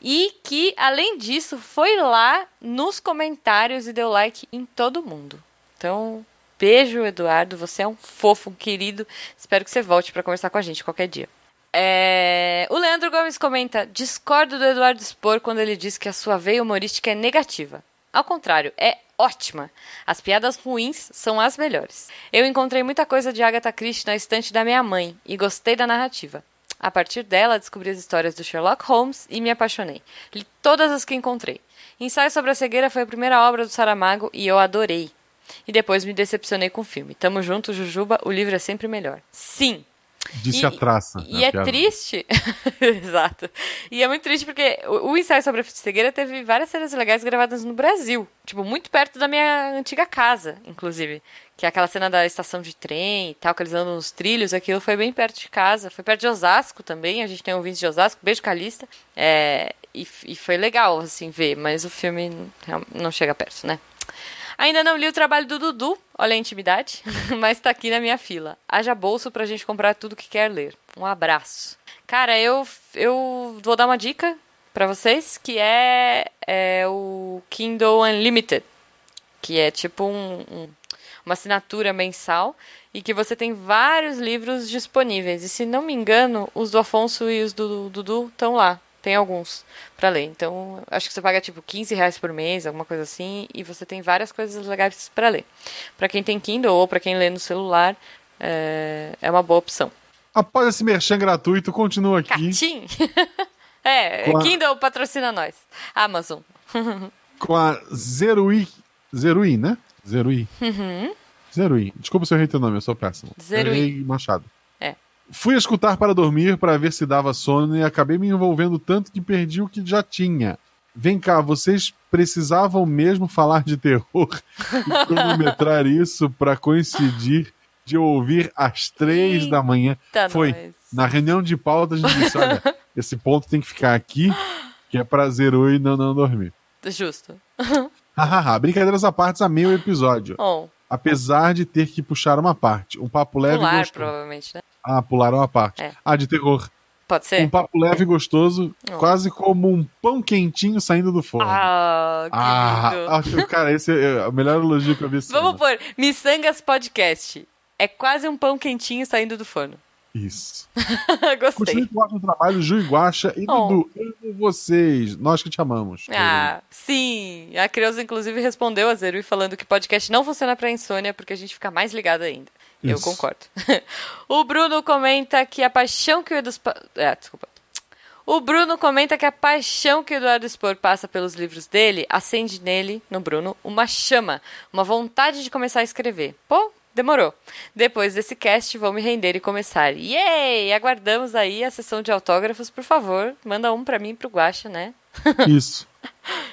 e que, além disso, foi lá nos comentários e deu like em todo mundo. Então, beijo, Eduardo. Você é um fofo, um querido. Espero que você volte para conversar com a gente qualquer dia. É... O Leandro Gomes comenta: discordo do Eduardo Spor quando ele diz que a sua veia humorística é negativa. Ao contrário, é ótima. As piadas ruins são as melhores. Eu encontrei muita coisa de Agatha Christie na estante da minha mãe e gostei da narrativa. A partir dela, descobri as histórias do Sherlock Holmes e me apaixonei. Li todas as que encontrei. Ensaio sobre a cegueira foi a primeira obra do Saramago e eu adorei. E depois me decepcionei com o filme. Tamo junto, Jujuba, o livro é sempre melhor. Sim, Disse e, a traça. E é piada. triste. Exato. E é muito triste porque o, o ensaio sobre a cegueira teve várias cenas legais gravadas no Brasil. Tipo, muito perto da minha antiga casa, inclusive. Que é aquela cena da estação de trem e tal, que eles andam nos trilhos. Aquilo foi bem perto de casa. Foi perto de Osasco também. A gente tem ouvintes de Osasco. Beijo, Calista. É, e, e foi legal, assim, ver. Mas o filme não chega perto, né? Ainda não li o trabalho do Dudu, olha a intimidade, mas tá aqui na minha fila. Haja bolso pra gente comprar tudo que quer ler. Um abraço. Cara, eu, eu vou dar uma dica para vocês, que é, é, o Kindle Unlimited, que é tipo um, um, uma assinatura mensal e que você tem vários livros disponíveis. E se não me engano, os do Afonso e os do Dudu estão lá. Tem alguns para ler. Então, acho que você paga tipo 15 reais por mês, alguma coisa assim, e você tem várias coisas legais para ler. Para quem tem Kindle ou para quem lê no celular, é, é uma boa opção. Após esse merchan gratuito, continua aqui. Catim. é, a... Kindle patrocina nós. Amazon. com a Zerui. Zerui, né? Zerui. Uhum. Zerui. Desculpa se eu errei teu nome, eu sou péssimo. Zerui. Machado. É. Fui escutar para dormir para ver se dava sono e acabei me envolvendo tanto que perdi o que já tinha. Vem cá, vocês precisavam mesmo falar de terror e cronometrar isso para coincidir de ouvir às três Eita da manhã. Foi. Nós. Na reunião de pauta a gente disse: olha, esse ponto tem que ficar aqui, que é prazer e não, não dormir. Justo. Hahaha, brincadeiras à parte, amei o episódio. Oh. Apesar de ter que puxar uma parte. Um papo leve Pular, e gostoso. provavelmente, né? Ah, pularam uma parte. É. Ah, de terror. Pode ser? Um papo leve e gostoso, Oh. quase como um pão quentinho saindo do forno. Ah, que lindo. Ah, acho- cara, esse é o melhor elogio que eu vi Vamos pôr Missangas Podcast. É quase um pão quentinho saindo do forno. Isso. Gostei. Continue com o ótimo trabalho, Ju e Guaxa e Oh. Dudu. Amo vocês. Nós que te amamos. Ah, sim. A Creuza, inclusive, respondeu a Zerui falando que podcast não funciona pra insônia porque a gente fica mais ligado ainda. Eu Isso. concordo. o Bruno comenta que a paixão que o Edu... É, desculpa. O Bruno comenta que a paixão que o Eduardo Spor passa pelos livros dele acende nele, no Bruno, uma chama, uma vontade de começar a escrever. Pô, demorou. Depois desse cast, vou me render e começar. Yay! Aguardamos aí a sessão de autógrafos, por favor. Manda um pra mim e pro Guaxa, né? Isso.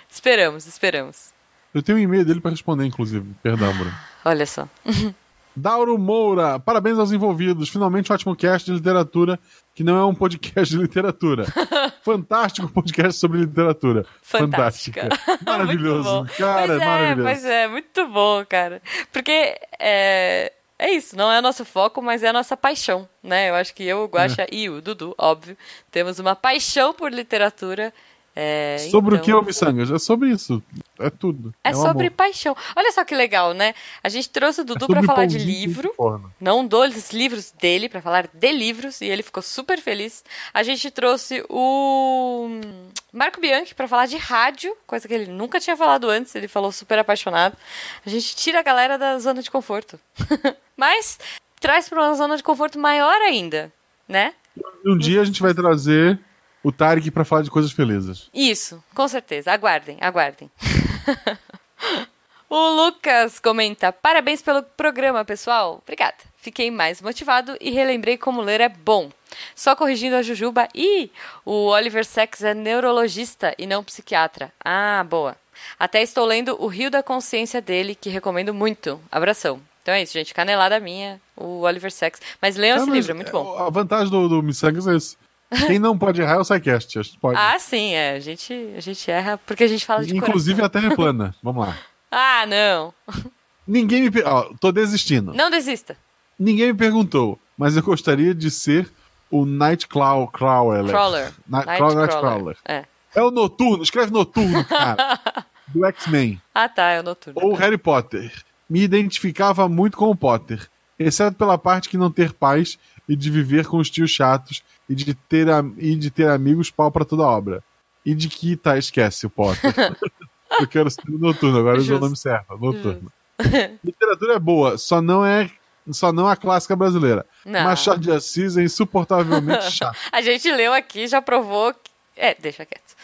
Esperamos, esperamos. Eu tenho um e-mail dele para responder, inclusive. Perdão, Bruno. Olha só. Dauro Moura, parabéns aos envolvidos. Finalmente um ótimo cast de literatura, que não é um podcast de literatura. Fantástico podcast sobre literatura. Fantástica. Maravilhoso. Muito bom. Cara, pois é, maravilhoso. pois é, muito bom, cara. Porque é, é isso, não é o nosso foco, mas é a nossa paixão, né? Eu acho que eu, o Guaxa É. e o Dudu, óbvio, temos uma paixão por literatura. É, Sobre o então- que, ô Missangas? É sobre isso. É tudo. É o sobre amor. paixão. Olha só que legal, né? A gente trouxe o É Dudu sobre pra falar de livro. de não dos livros dele, pra falar de livros, e ele ficou super feliz. A gente trouxe o hum, Marco Bianchi pra falar de rádio, coisa que ele nunca tinha falado antes, ele falou super apaixonado. A gente tira a galera da zona de conforto. Mas traz pra uma zona de conforto maior ainda, né? Um dia a gente vai trazer o Tarek pra falar de coisas felizes. Isso, com certeza. Aguardem, aguardem. o Lucas comenta: Parabéns pelo programa, pessoal. Obrigada. Fiquei mais motivado e relembrei como ler é bom. Só corrigindo a Jujuba. Ih, o Oliver Sacks é neurologista e não psiquiatra. Ah, boa. Até estou lendo O Rio da Consciência dele, que recomendo muito. Abração. Então é isso, gente. Canelada minha, o Oliver Sacks. Mas leiam esse livro, é muito bom. A vantagem do, do Missangas é isso. Quem não pode errar é o SciCast. A gente pode. Ah, sim, é. A gente, a gente erra porque a gente fala de Inclusive coração. a Terra é plana. Vamos lá. Ah, não. Ninguém me. Ó, tô desistindo. Não desista. Ninguém me perguntou, mas eu gostaria de ser o Nightclaw Crawler. Crawler. Night, Nightcrawler. Nightcrawler. É. É o Noturno, escreve Noturno, cara. do X-Men. Ah, tá, é o noturno. Ou Harry Potter. me identificava muito com o Potter, exceto pela parte que não ter paz e de viver com os tios chatos e de ter, e de ter amigos pau para toda obra. E de que, tá, esquece o Potter. Eu quero ser noturno, agora usou o nome certo, noturno. Literatura é boa, só não é só não a clássica brasileira. Não. Machado de Assis é insuportavelmente chato. a gente leu aqui, já provou. Que... É, deixa quieto.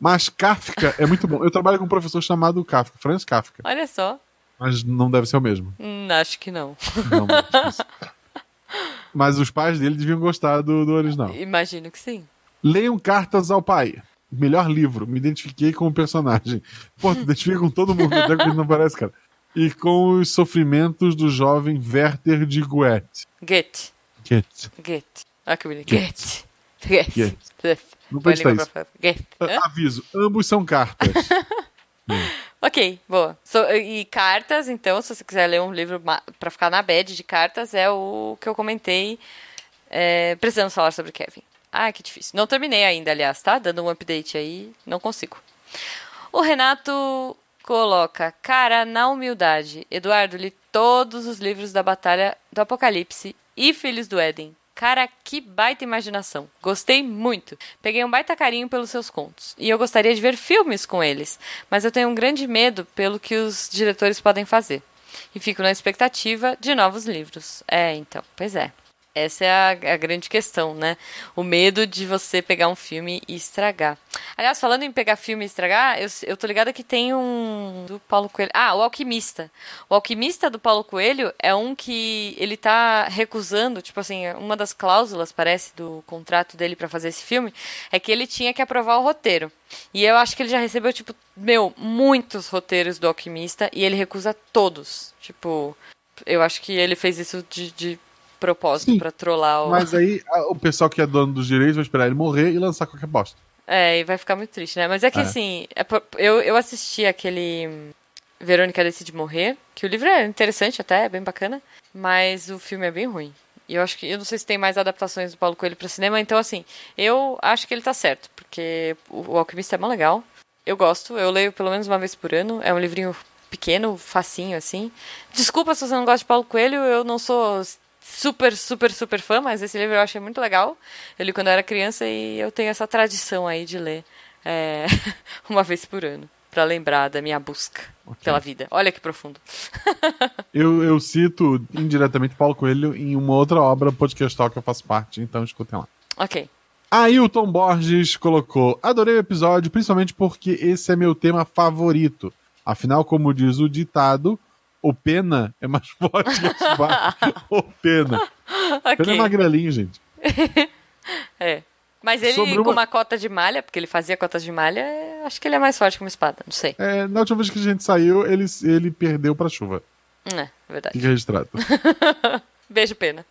Mas Kafka é muito bom. Eu trabalho com um professor chamado Kafka, Franz Kafka. Olha só. Mas não deve ser o mesmo. Hum, acho que não. Não, mas, mas os pais dele deviam gostar do, do original. Imagino que sim. Leiam Cartas ao Pai. Melhor livro. Me identifiquei com o personagem. Pô, te identifiquei com todo mundo, até que não parece, cara. E com os sofrimentos do jovem Werther de Goethe. Goethe. Goethe. Goethe. Ah, que bonito. Goethe. Goethe. Goethe. Não pode estar isso. Goethe. Aviso, ambos são cartas. Ok, boa. So, e cartas, então, se você quiser ler um livro para ficar na bed de cartas, é o que eu comentei. É, precisamos falar sobre Kevin. Ah, que difícil. Não terminei ainda, aliás, tá? Dando um update aí, não consigo. O Renato coloca, cara, na humildade. Eduardo, li todos os livros da Batalha do Apocalipse e Filhos do Éden. Cara, que baita imaginação. Gostei muito. Peguei um baita carinho pelos seus contos. E eu gostaria de ver filmes com eles, mas eu tenho um grande medo pelo que os diretores podem fazer. E fico na expectativa de novos livros. É, então, pois é. Essa é a, a, grande questão, né? O medo de você pegar um filme e estragar. Aliás, falando em pegar filme e estragar, eu, eu tô ligada que tem um do Paulo Coelho. Ah, o Alquimista. O Alquimista do Paulo Coelho é um que ele tá recusando, tipo assim, uma das cláusulas, parece, do contrato dele para fazer esse filme, é que ele tinha que aprovar o roteiro. E eu acho que ele já recebeu, tipo, meu, muitos roteiros do Alquimista e ele recusa todos. Tipo, eu acho que ele fez isso de, de propósito para trollar o. Mas aí o pessoal que é dono dos direitos vai esperar ele morrer e lançar qualquer bosta. É, e vai ficar muito triste, né? Mas é que é. assim, é, eu, eu assisti aquele Verônica Decide Morrer, que o livro é interessante até, é bem bacana, mas o filme é bem ruim. E eu acho que. Eu não sei se tem mais adaptações do Paulo Coelho para cinema, então assim, eu acho que ele tá certo, porque o, o Alquimista é mó legal. Eu gosto, eu leio pelo menos uma vez por ano. É um livrinho pequeno, facinho, assim. Desculpa se você não gosta de Paulo Coelho, eu não sou super, super, super fã, mas esse livro eu achei muito legal. Eu li quando eu era criança e eu tenho essa tradição aí de ler é, uma vez por ano, para lembrar da minha busca okay. pela vida. Olha que profundo. eu, eu cito indiretamente Paulo Coelho em uma outra obra podcastal que eu faço parte, então escutem lá. Ok. Ailton Borges colocou: Adorei o episódio, principalmente porque esse é meu tema favorito. Afinal, como diz o ditado, o Pena é mais forte que a espada. o Pena. Okay. Pena é magrelinho, gente. é. Mas ele, Sobre com uma... cota de malha, porque ele fazia cotas de malha, acho que ele é mais forte que uma espada, não sei. É, na última vez que a gente saiu, ele, ele perdeu pra chuva. É, verdade. Fica registrado. Beijo, Pena.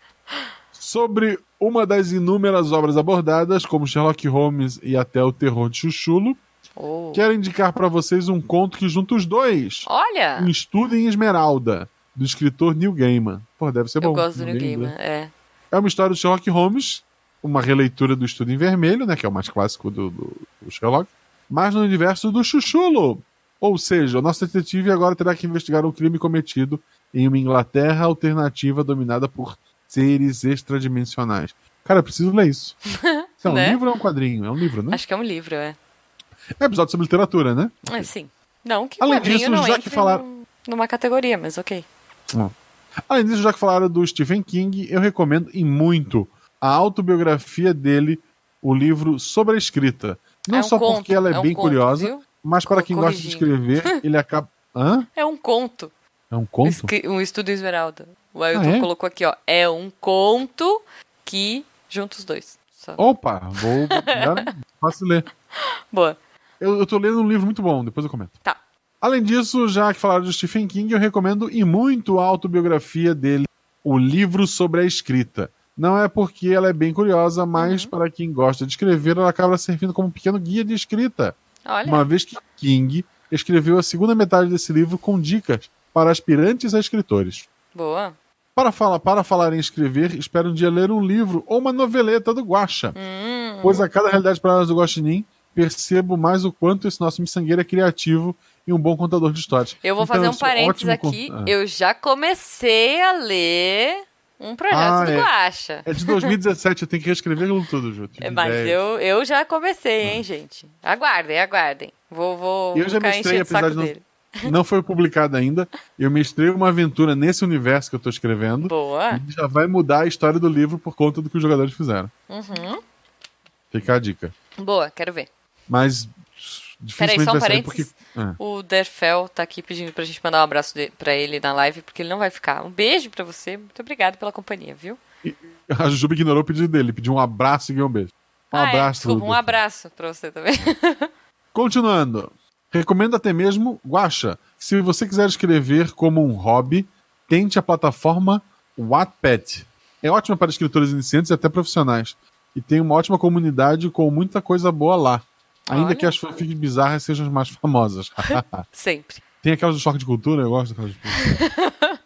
Sobre uma das inúmeras obras abordadas, como Sherlock Holmes e até o terror de Chuchulo, Oh. Quero indicar para vocês um conto que junta os dois. Olha! Um estudo em Esmeralda, do escritor Neil Gaiman. Pô, deve ser bom. Eu gosto do Neil Gaiman, é. É uma história do Sherlock Holmes, uma releitura do Estudo em Vermelho, né, que é o mais clássico do, do, do Sherlock, mas no universo do Chuchulo. Ou seja, o nosso detetive agora terá que investigar um crime cometido em uma Inglaterra alternativa dominada por seres extradimensionais. Cara, eu preciso ler isso. Isso é um né? livro ou é um quadrinho? É um livro, né? Acho que é um livro, é. É episódio sobre literatura, né? É, sim. Não que Além disso, não já que falaram. Numa categoria, mas ok. Ah. Além disso, já que falaram do Stephen King, eu recomendo e muito a autobiografia dele, o livro Sobre a Escrita. Não é um só conto, porque ela é, é bem um curiosa, viu? mas para quem gosta de escrever, ele acaba. Hã? É um conto. É um conto? Um estudo Esmeralda. O Ailton ah, é? colocou aqui, ó. É um conto que junta os dois. Só. Opa, vou. Fácil ler. Boa. Eu, eu tô lendo um livro muito bom, depois eu comento. Tá. Além disso, já que falaram de Stephen King, eu recomendo e muito a autobiografia dele, o livro sobre a escrita. Não é porque ela é bem curiosa, mas uhum. para quem gosta de escrever, ela acaba servindo como um pequeno guia de escrita. Olha. Uma vez que King escreveu a segunda metade desse livro com dicas para aspirantes a escritores. Boa. Para falar, para falar em escrever, espero um dia ler um livro ou uma noveleta do Guacha. Hum. Pois a cada realidade para nós do Guaxinim, percebo mais o quanto esse nosso miçangueiro é criativo e um bom contador de histórias. Eu vou Então, fazer um parênteses aqui. Ah. Eu já comecei a ler um projeto Ah, do é. Guaxa. É de 2017, eu tenho que reescrever aquilo tudo, Ju. É, Mas eu, eu já comecei, hein, gente? Aguardem, aguardem. Vou, vou Eu já mestrei, apesar de não- dele. Não foi publicado ainda. Eu mestrei uma aventura nesse universo que eu tô escrevendo. Boa. E já vai mudar a história do livro por conta do que os jogadores fizeram. Uhum. Fica a dica. Boa, quero ver. Mas Peraí, só um sair porque... parênteses. Ah. O Derfel tá aqui pedindo pra gente mandar um abraço de, pra ele na live, porque ele não vai ficar. Um beijo pra você. Muito obrigado pela companhia, viu? A Jujuba ignorou o pedido dele. Pediu um abraço e um beijo. Um Ah, é, abraço. desculpa, um abraço pra você também. Continuando. Recomendo até mesmo, Guaxa, se você quiser escrever como um hobby, tente a plataforma Wattpad. É ótima para escritores iniciantes e até profissionais. E tem uma ótima comunidade com muita coisa boa lá. Ainda Olha. que as fanfics bizarras sejam as mais famosas. Sempre. tem aquelas do choque de cultura, eu gosto daquelas. de-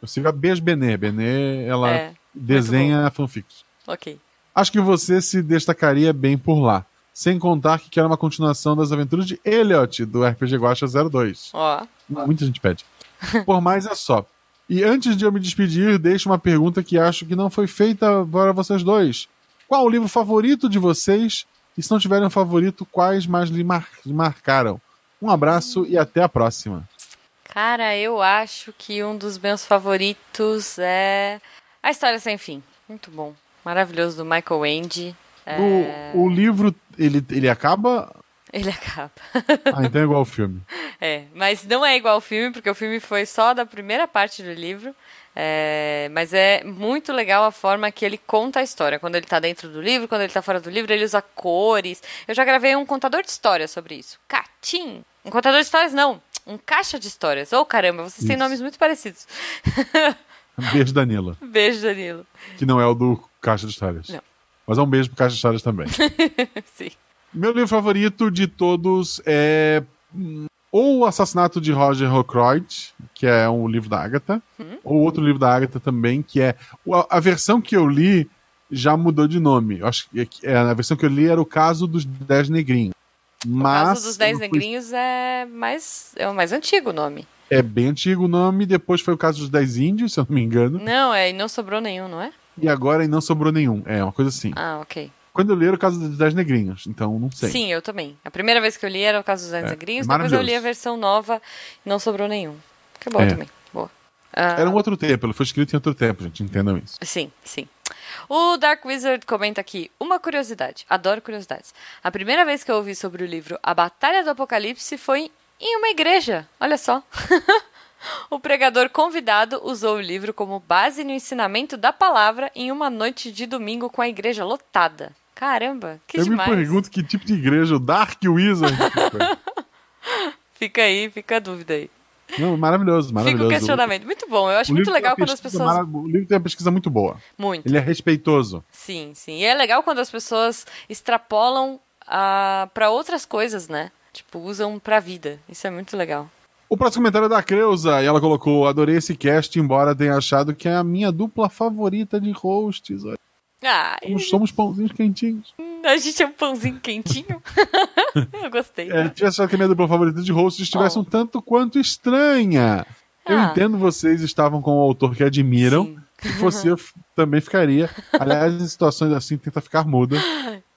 eu sigo a Beijo Benê. Benê, ela É, desenha fanfics. Ok. Acho que você se destacaria bem por lá. Sem contar que quer uma continuação das aventuras de Elliot, do RPG Guacha 02. Ó. Muita gente pede. Por mais é só. E antes de eu me despedir, deixo uma pergunta que acho que não foi feita para vocês dois. Qual o livro favorito de vocês? E se não tiverem um favorito, quais mais lhe mar- marcaram? Um abraço e até a próxima. Cara, eu acho que um dos meus favoritos é A História Sem Fim. Muito bom. Maravilhoso, do Michael Ende. É, O, o livro, ele, ele acaba. Ele acaba. Ah, então é igual ao filme. É, mas não é igual ao filme, porque o filme foi só da primeira parte do livro. É, mas é muito legal a forma que ele conta a história. Quando ele tá dentro do livro, quando ele tá fora do livro, ele usa cores. Eu já gravei um contador de histórias sobre isso. Catim! Um contador de histórias, não. Um caixa de histórias. Oh, caramba, vocês têm Isso. nomes muito parecidos. Beijo, Danila. Beijo, Danilo. Que não é o do Caixa de Histórias. Não. Mas é um beijo pro Caixa de Histórias também. Sim. Meu livro favorito de todos é hum, ou O Assassinato de Roger Ackroyd, que é um livro da Agatha, ou outro livro da Agatha também, que é a, versão que eu li já mudou de nome. Eu acho que é, a versão que eu li era o caso dos Dez Negrinhos. O Mas caso dos Dez eu fui- Negrinhos é mais. É o mais antigo nome. é bem antigo o nome, depois foi o caso dos Dez Índios, se eu não me engano, Não, é, e não sobrou nenhum, não é? e agora não sobrou nenhum. É uma coisa assim. Ah, ok. Quando eu li era o caso dos Dez Negrinhos, então não sei. Sim, eu também. A primeira vez que eu li era o caso dos Dez É, Negrinhos, depois eu li a versão nova e não sobrou nenhum. Que bom É. também. Boa. Ah, Era um outro tempo, ele foi escrito em outro tempo, gente, entendam isso. Sim, sim. O Dark Wizard comenta aqui: uma curiosidade. Adoro curiosidades. A primeira vez que eu ouvi sobre o livro A Batalha do Apocalipse foi em uma igreja. Olha só. o pregador convidado usou o livro como base no ensinamento da palavra em uma noite de domingo com a igreja lotada. Caramba, que eu demais. me pergunto que tipo de igreja, o Dark Wizard. Fica aí, fica a dúvida aí. Não, maravilhoso, Fica o maravilhoso. questionamento. Muito bom. Eu acho muito legal quando as pessoas. mara- O livro tem uma pesquisa muito boa. Muito. Ele é respeitoso. Sim, sim. E é legal quando as pessoas extrapolam ah, pra outras coisas, né? Tipo, usam pra vida. Isso é muito legal. O próximo comentário é da Creuza, e ela colocou: Adorei esse cast, embora tenha achado que é a minha dupla favorita de hosts. Olha, Ah, Somos, somos pãozinhos quentinhos. a gente é um pãozinho quentinho. Eu gostei. É, tivesse achado que a minha dupla favorita de hosts estivesse Oh. um tanto quanto estranha. Eu Ah. entendo vocês estavam com o autor que admiram. Sim. Se fosse eu, também ficaria. Aliás, em situações assim, tenta ficar muda.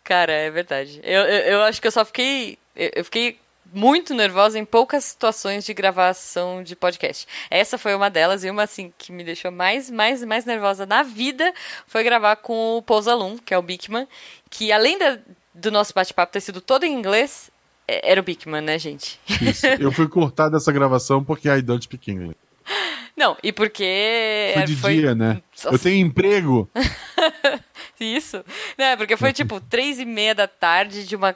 Cara, é verdade. Eu, eu, eu acho que eu só fiquei. Eu, eu fiquei muito nervosa em poucas situações de gravação de podcast. Essa foi uma delas, e uma assim que me deixou mais, mais, mais nervosa na vida foi gravar com o Pousalum, que é o Bigman, que além da- do nosso bate-papo ter sido todo em inglês, é- era o Bigman, né, gente? Isso. Eu fui cortar dessa gravação porque I don't speak English. Não, e porque. Foi de foi- dia, né? Nossa. Eu tenho emprego. Isso. Né, porque foi tipo três e meia da tarde de uma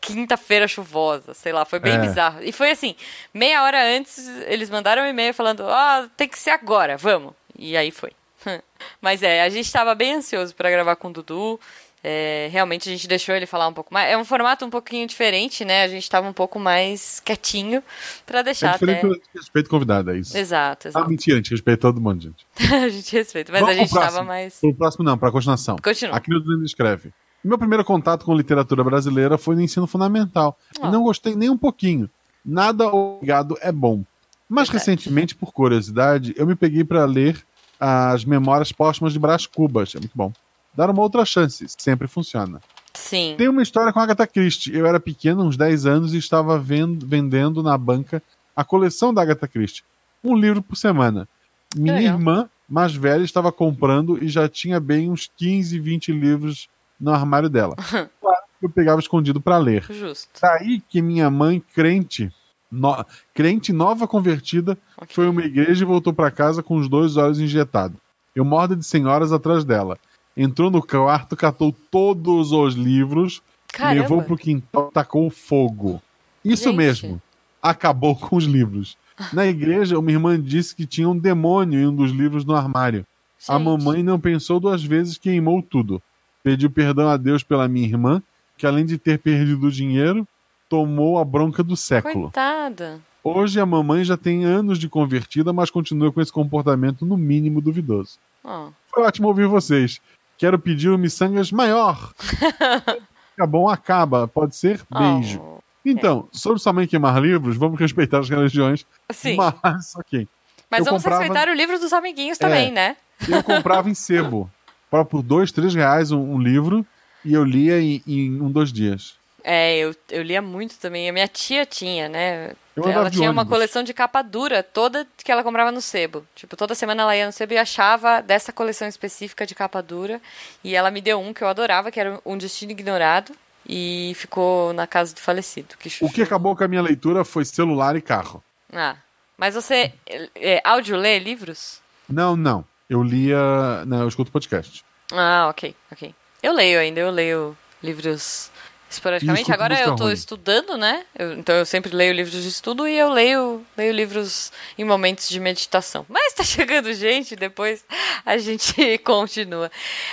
quinta-feira chuvosa, sei lá, foi bem É. bizarro. E foi assim, meia hora antes, eles mandaram um e-mail falando, ó, tem que ser agora, vamos. E aí foi. Mas é, a gente tava bem ansioso pra gravar com o Dudu. É, realmente a gente deixou ele falar um pouco mais. É um formato um pouquinho diferente, né? A gente tava um pouco mais quietinho pra É deixar diferente até. respeito convidado, é isso. Exato, Ah, exato. mentira, a gente respeita todo mundo, gente. a gente respeita. Mas Vamos a gente tava mais. Pro próximo não, pra continuação. Continua. Aqui no Dudu escreve. Meu primeiro contato com literatura brasileira foi no ensino fundamental. Ah. E não gostei nem um pouquinho. Nada obrigado é bom. Mas Verdade. recentemente, por curiosidade, eu me peguei para ler as Memórias Póstumas de Brás Cubas. É muito bom. Dar uma outra chance, sempre funciona. Sim. Tem uma história com a Agatha Christie. Eu era pequeno, uns 10 anos, e estava vendo- vendendo na banca a coleção da Agatha Christie. Um livro por semana. Minha legal. irmã, mais velha, estava comprando e já tinha bem uns 15, 20 livros no armário dela. Claro que eu pegava escondido para ler. Justo. Daí que minha mãe, crente, no- crente nova convertida, Ok. foi a uma igreja e voltou para casa com os dois olhos injetados. Eu morda de senhoras atrás dela. Entrou no quarto, catou todos os livros, Caramba. levou pro quintal, tacou fogo. Isso Gente. mesmo. Acabou com os livros. Na igreja, uma irmã disse que tinha um demônio em um dos livros no armário. A Gente. mamãe não pensou duas vezes, queimou tudo. Pediu perdão a Deus pela minha irmã, que além de ter perdido o dinheiro, tomou a bronca do século. Coitada. Hoje a mamãe já tem anos de convertida, mas continua com esse comportamento no mínimo duvidoso. Ó. Foi ótimo ouvir vocês. Quero pedir um miçangas maior. Fica bom, acaba. Pode ser? Beijo. Oh. Então, sobre sua mãe queimar livros, vamos respeitar as religiões. Sim. Mas, ok. Mas vamos comprava- respeitar o livro dos amiguinhos também, É. né? Eu comprava em sebo. Para por dois, três reais um, um livro e eu lia em, em um, dois dias. É, eu, eu lia muito também. A minha tia tinha, né? Eu ela tinha uma coleção de capa dura toda que ela comprava no sebo. Tipo, toda semana ela ia no sebo e achava dessa coleção específica de capa dura. E ela me deu um que eu adorava, que era um Destino Ignorado. E ficou na casa do falecido. Que O que acabou com a minha leitura foi celular e carro. Ah, mas você é, é, áudio lê livros? Não, não. Eu lia. Não, eu escuto podcast. Ah, ok, ok. Eu leio ainda, eu leio livros esporadicamente. Agora eu ruim. estudando, né? Eu- então eu sempre leio livros de estudo e eu leio, leio livros em momentos de meditação. Mas tá chegando gente, depois a gente continua.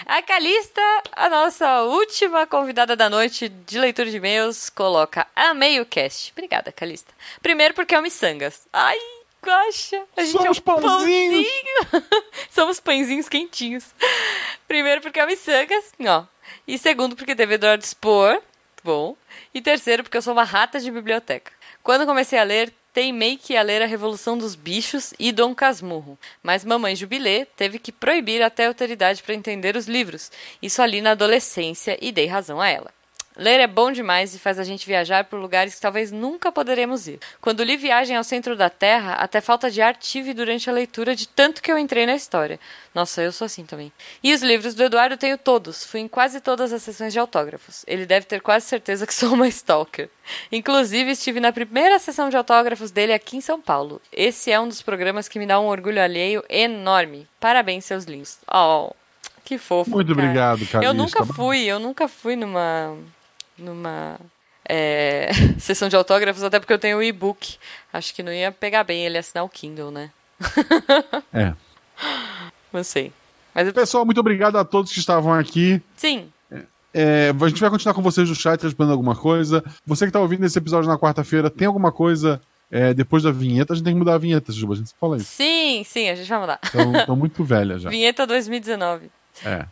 A Calista, a nossa última convidada da noite de leitura de e-mails, coloca Amei o cast. Obrigada, Calista. Primeiro porque é o Missangas. Ai, gosta. A gente Somos é um pãozinhos. pãozinho. Somos pãezinhos quentinhos. Primeiro porque é o Missangas, ó. E segundo porque teve Eduardo Spor, bom. E terceiro porque eu sou uma rata de biblioteca. Quando comecei a ler, teimei que ia ler A Revolução dos Bichos e Dom Casmurro. Mas mamãe Jubilê teve que proibir até a autoridade para entender os livros. Isso ali na adolescência e dei razão a ela. Ler é bom demais e faz a gente viajar por lugares que talvez nunca poderemos ir. Quando li Viagem ao Centro da Terra, até falta de ar tive durante a leitura de tanto que eu entrei na história. Nossa, eu sou assim também. E os livros do Eduardo tenho todos. Fui em quase todas as sessões de autógrafos. Ele deve ter quase certeza que sou uma stalker. Inclusive, estive na primeira sessão de autógrafos dele aqui em São Paulo. Esse é um dos programas que me dá um orgulho alheio enorme. Parabéns, seus lindos. Oh, que fofo. Muito cara. obrigado, Calista. Eu nunca fui, eu nunca fui numa. Numa. é, sessão de autógrafos, até porque eu tenho o e-book. Acho que não ia pegar bem ele assinar o Kindle, né? É. Não sei. Mas eu... Pessoal, muito obrigado a todos que estavam aqui. sim, É, a gente vai continuar com vocês no chat respondendo alguma coisa. Você que está ouvindo esse episódio na quarta-feira, tem alguma coisa é, depois da vinheta? A gente tem que mudar a vinheta, Juba. A gente fala isso. sim, sim, a gente vai mudar. Então, estão muito velha já. Vinheta 2019. É.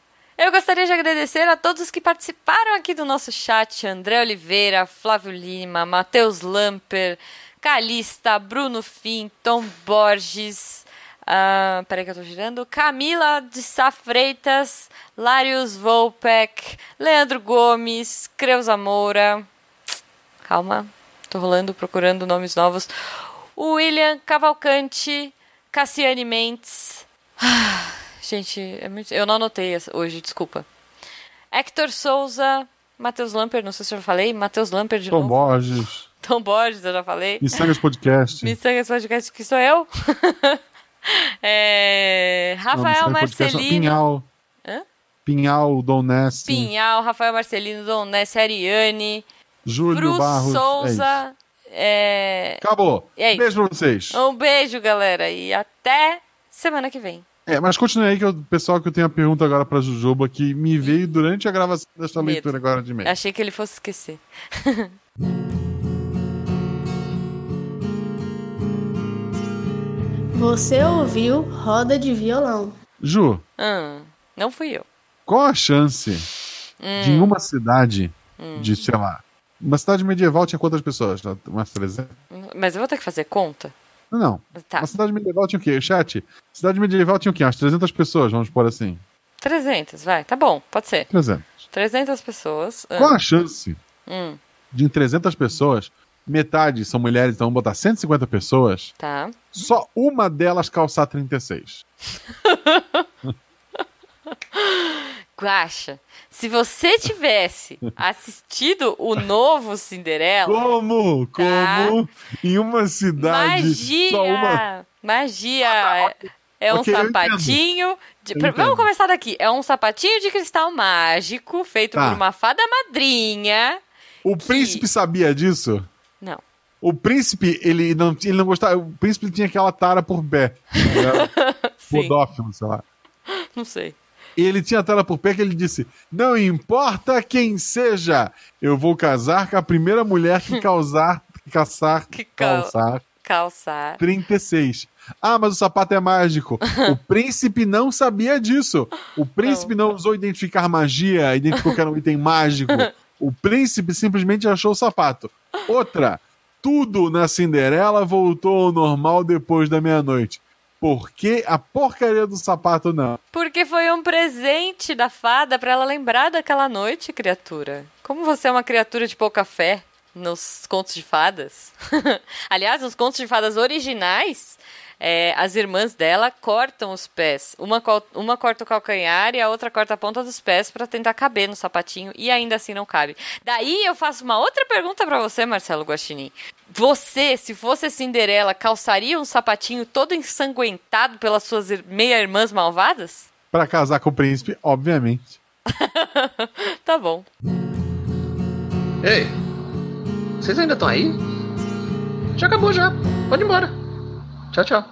Eu gostaria de agradecer a todos que participaram aqui do nosso chat: André Oliveira, Flávio Lima, Matheus Lamper, Calista, Bruno Fim, Tom Borges. ah, peraí que eu tô girando. Camila de Sá Freitas, Larius Volpec, Leandro Gomes, Creuza Moura. Calma, tô rolando, procurando nomes novos. William Cavalcante, Cassiane Mendes. Ah, Gente, é muito- eu não anotei hoje, desculpa. Hector Souza, Matheus Lamper, não sei se eu já falei, Matheus Lamper de Tom novo. Borges, Tom Borges, eu já falei. Missangas Podcast. Missangas Podcast, que sou eu. É, Rafael não, Marcelino. Pinhal. Hã? Pinhal, Dom Ness, Pinhal, Rafael Marcelino, Dom Ness, Ariane, Júlio Bru Barros. É. Souza. é, Acabou. Aí? Beijo pra vocês. Um beijo, galera, e até semana que vem. É, mas continue aí que o pessoal que eu tenho a pergunta agora pra Jujuba que me veio durante a gravação desta Medo. leitura agora de e-mail. Achei que ele fosse esquecer. Você ouviu Roda de Violão. Ju, Hum, não fui eu. qual a chance Hum. de em uma cidade de, sei lá, uma cidade medieval tinha quantas pessoas? Umas 300? Mas eu vou ter que fazer conta? Não. Tá. Na cidade medieval tinha o quê? Chat? Cidade medieval tinha o quê? Umas 300 pessoas, vamos pôr assim. 300, vai. Tá bom, pode ser. 300. 300 pessoas. Ah, Qual a chance hum, de em 300 pessoas, metade são mulheres, então vamos botar 150 pessoas, tá. só uma delas calçar 36? Guaxa, se você tivesse assistido o novo Cinderela. Como? Tá. Como? Em uma cidade, Magia! só uma... Magia! É, é um Ok, eu sapatinho. de-. Vamos começar daqui. É um sapatinho de cristal mágico feito Tá. por uma fada madrinha. O príncipe sabia disso? Não. O príncipe, ele não, ele não gostava. O príncipe tinha aquela tara por pé. Podófilo, sei lá. não sei. E ele tinha tara por pé que ele disse: Não importa quem seja, eu vou casar com a primeira mulher que causar, caçar, Que cal- calçar Calçar. 36. Ah, mas o sapato é mágico. o príncipe não sabia disso. O príncipe não, usou identificar magia, identificou que era um item mágico. O príncipe simplesmente achou o sapato. Outra, tudo na Cinderela voltou ao normal depois da meia-noite. Por que a porcaria do sapato não? Porque foi um presente da fada pra ela lembrar daquela noite, criatura. Como você é uma criatura de pouca fé nos contos de fadas. Aliás, nos contos de fadas originais, é, as irmãs dela cortam os pés. Uma, uma corta o calcanhar e a outra corta a ponta dos pés pra tentar caber no sapatinho e ainda assim não cabe. Daí eu faço uma outra pergunta pra você, Marcelo Guaxinim. Você, se fosse Cinderela, calçaria um sapatinho todo ensanguentado pelas suas ir- meia-irmãs malvadas? Pra casar com o príncipe, obviamente. Tá bom. Ei, vocês ainda estão aí? Já acabou já. Pode ir embora. Tchau, tchau.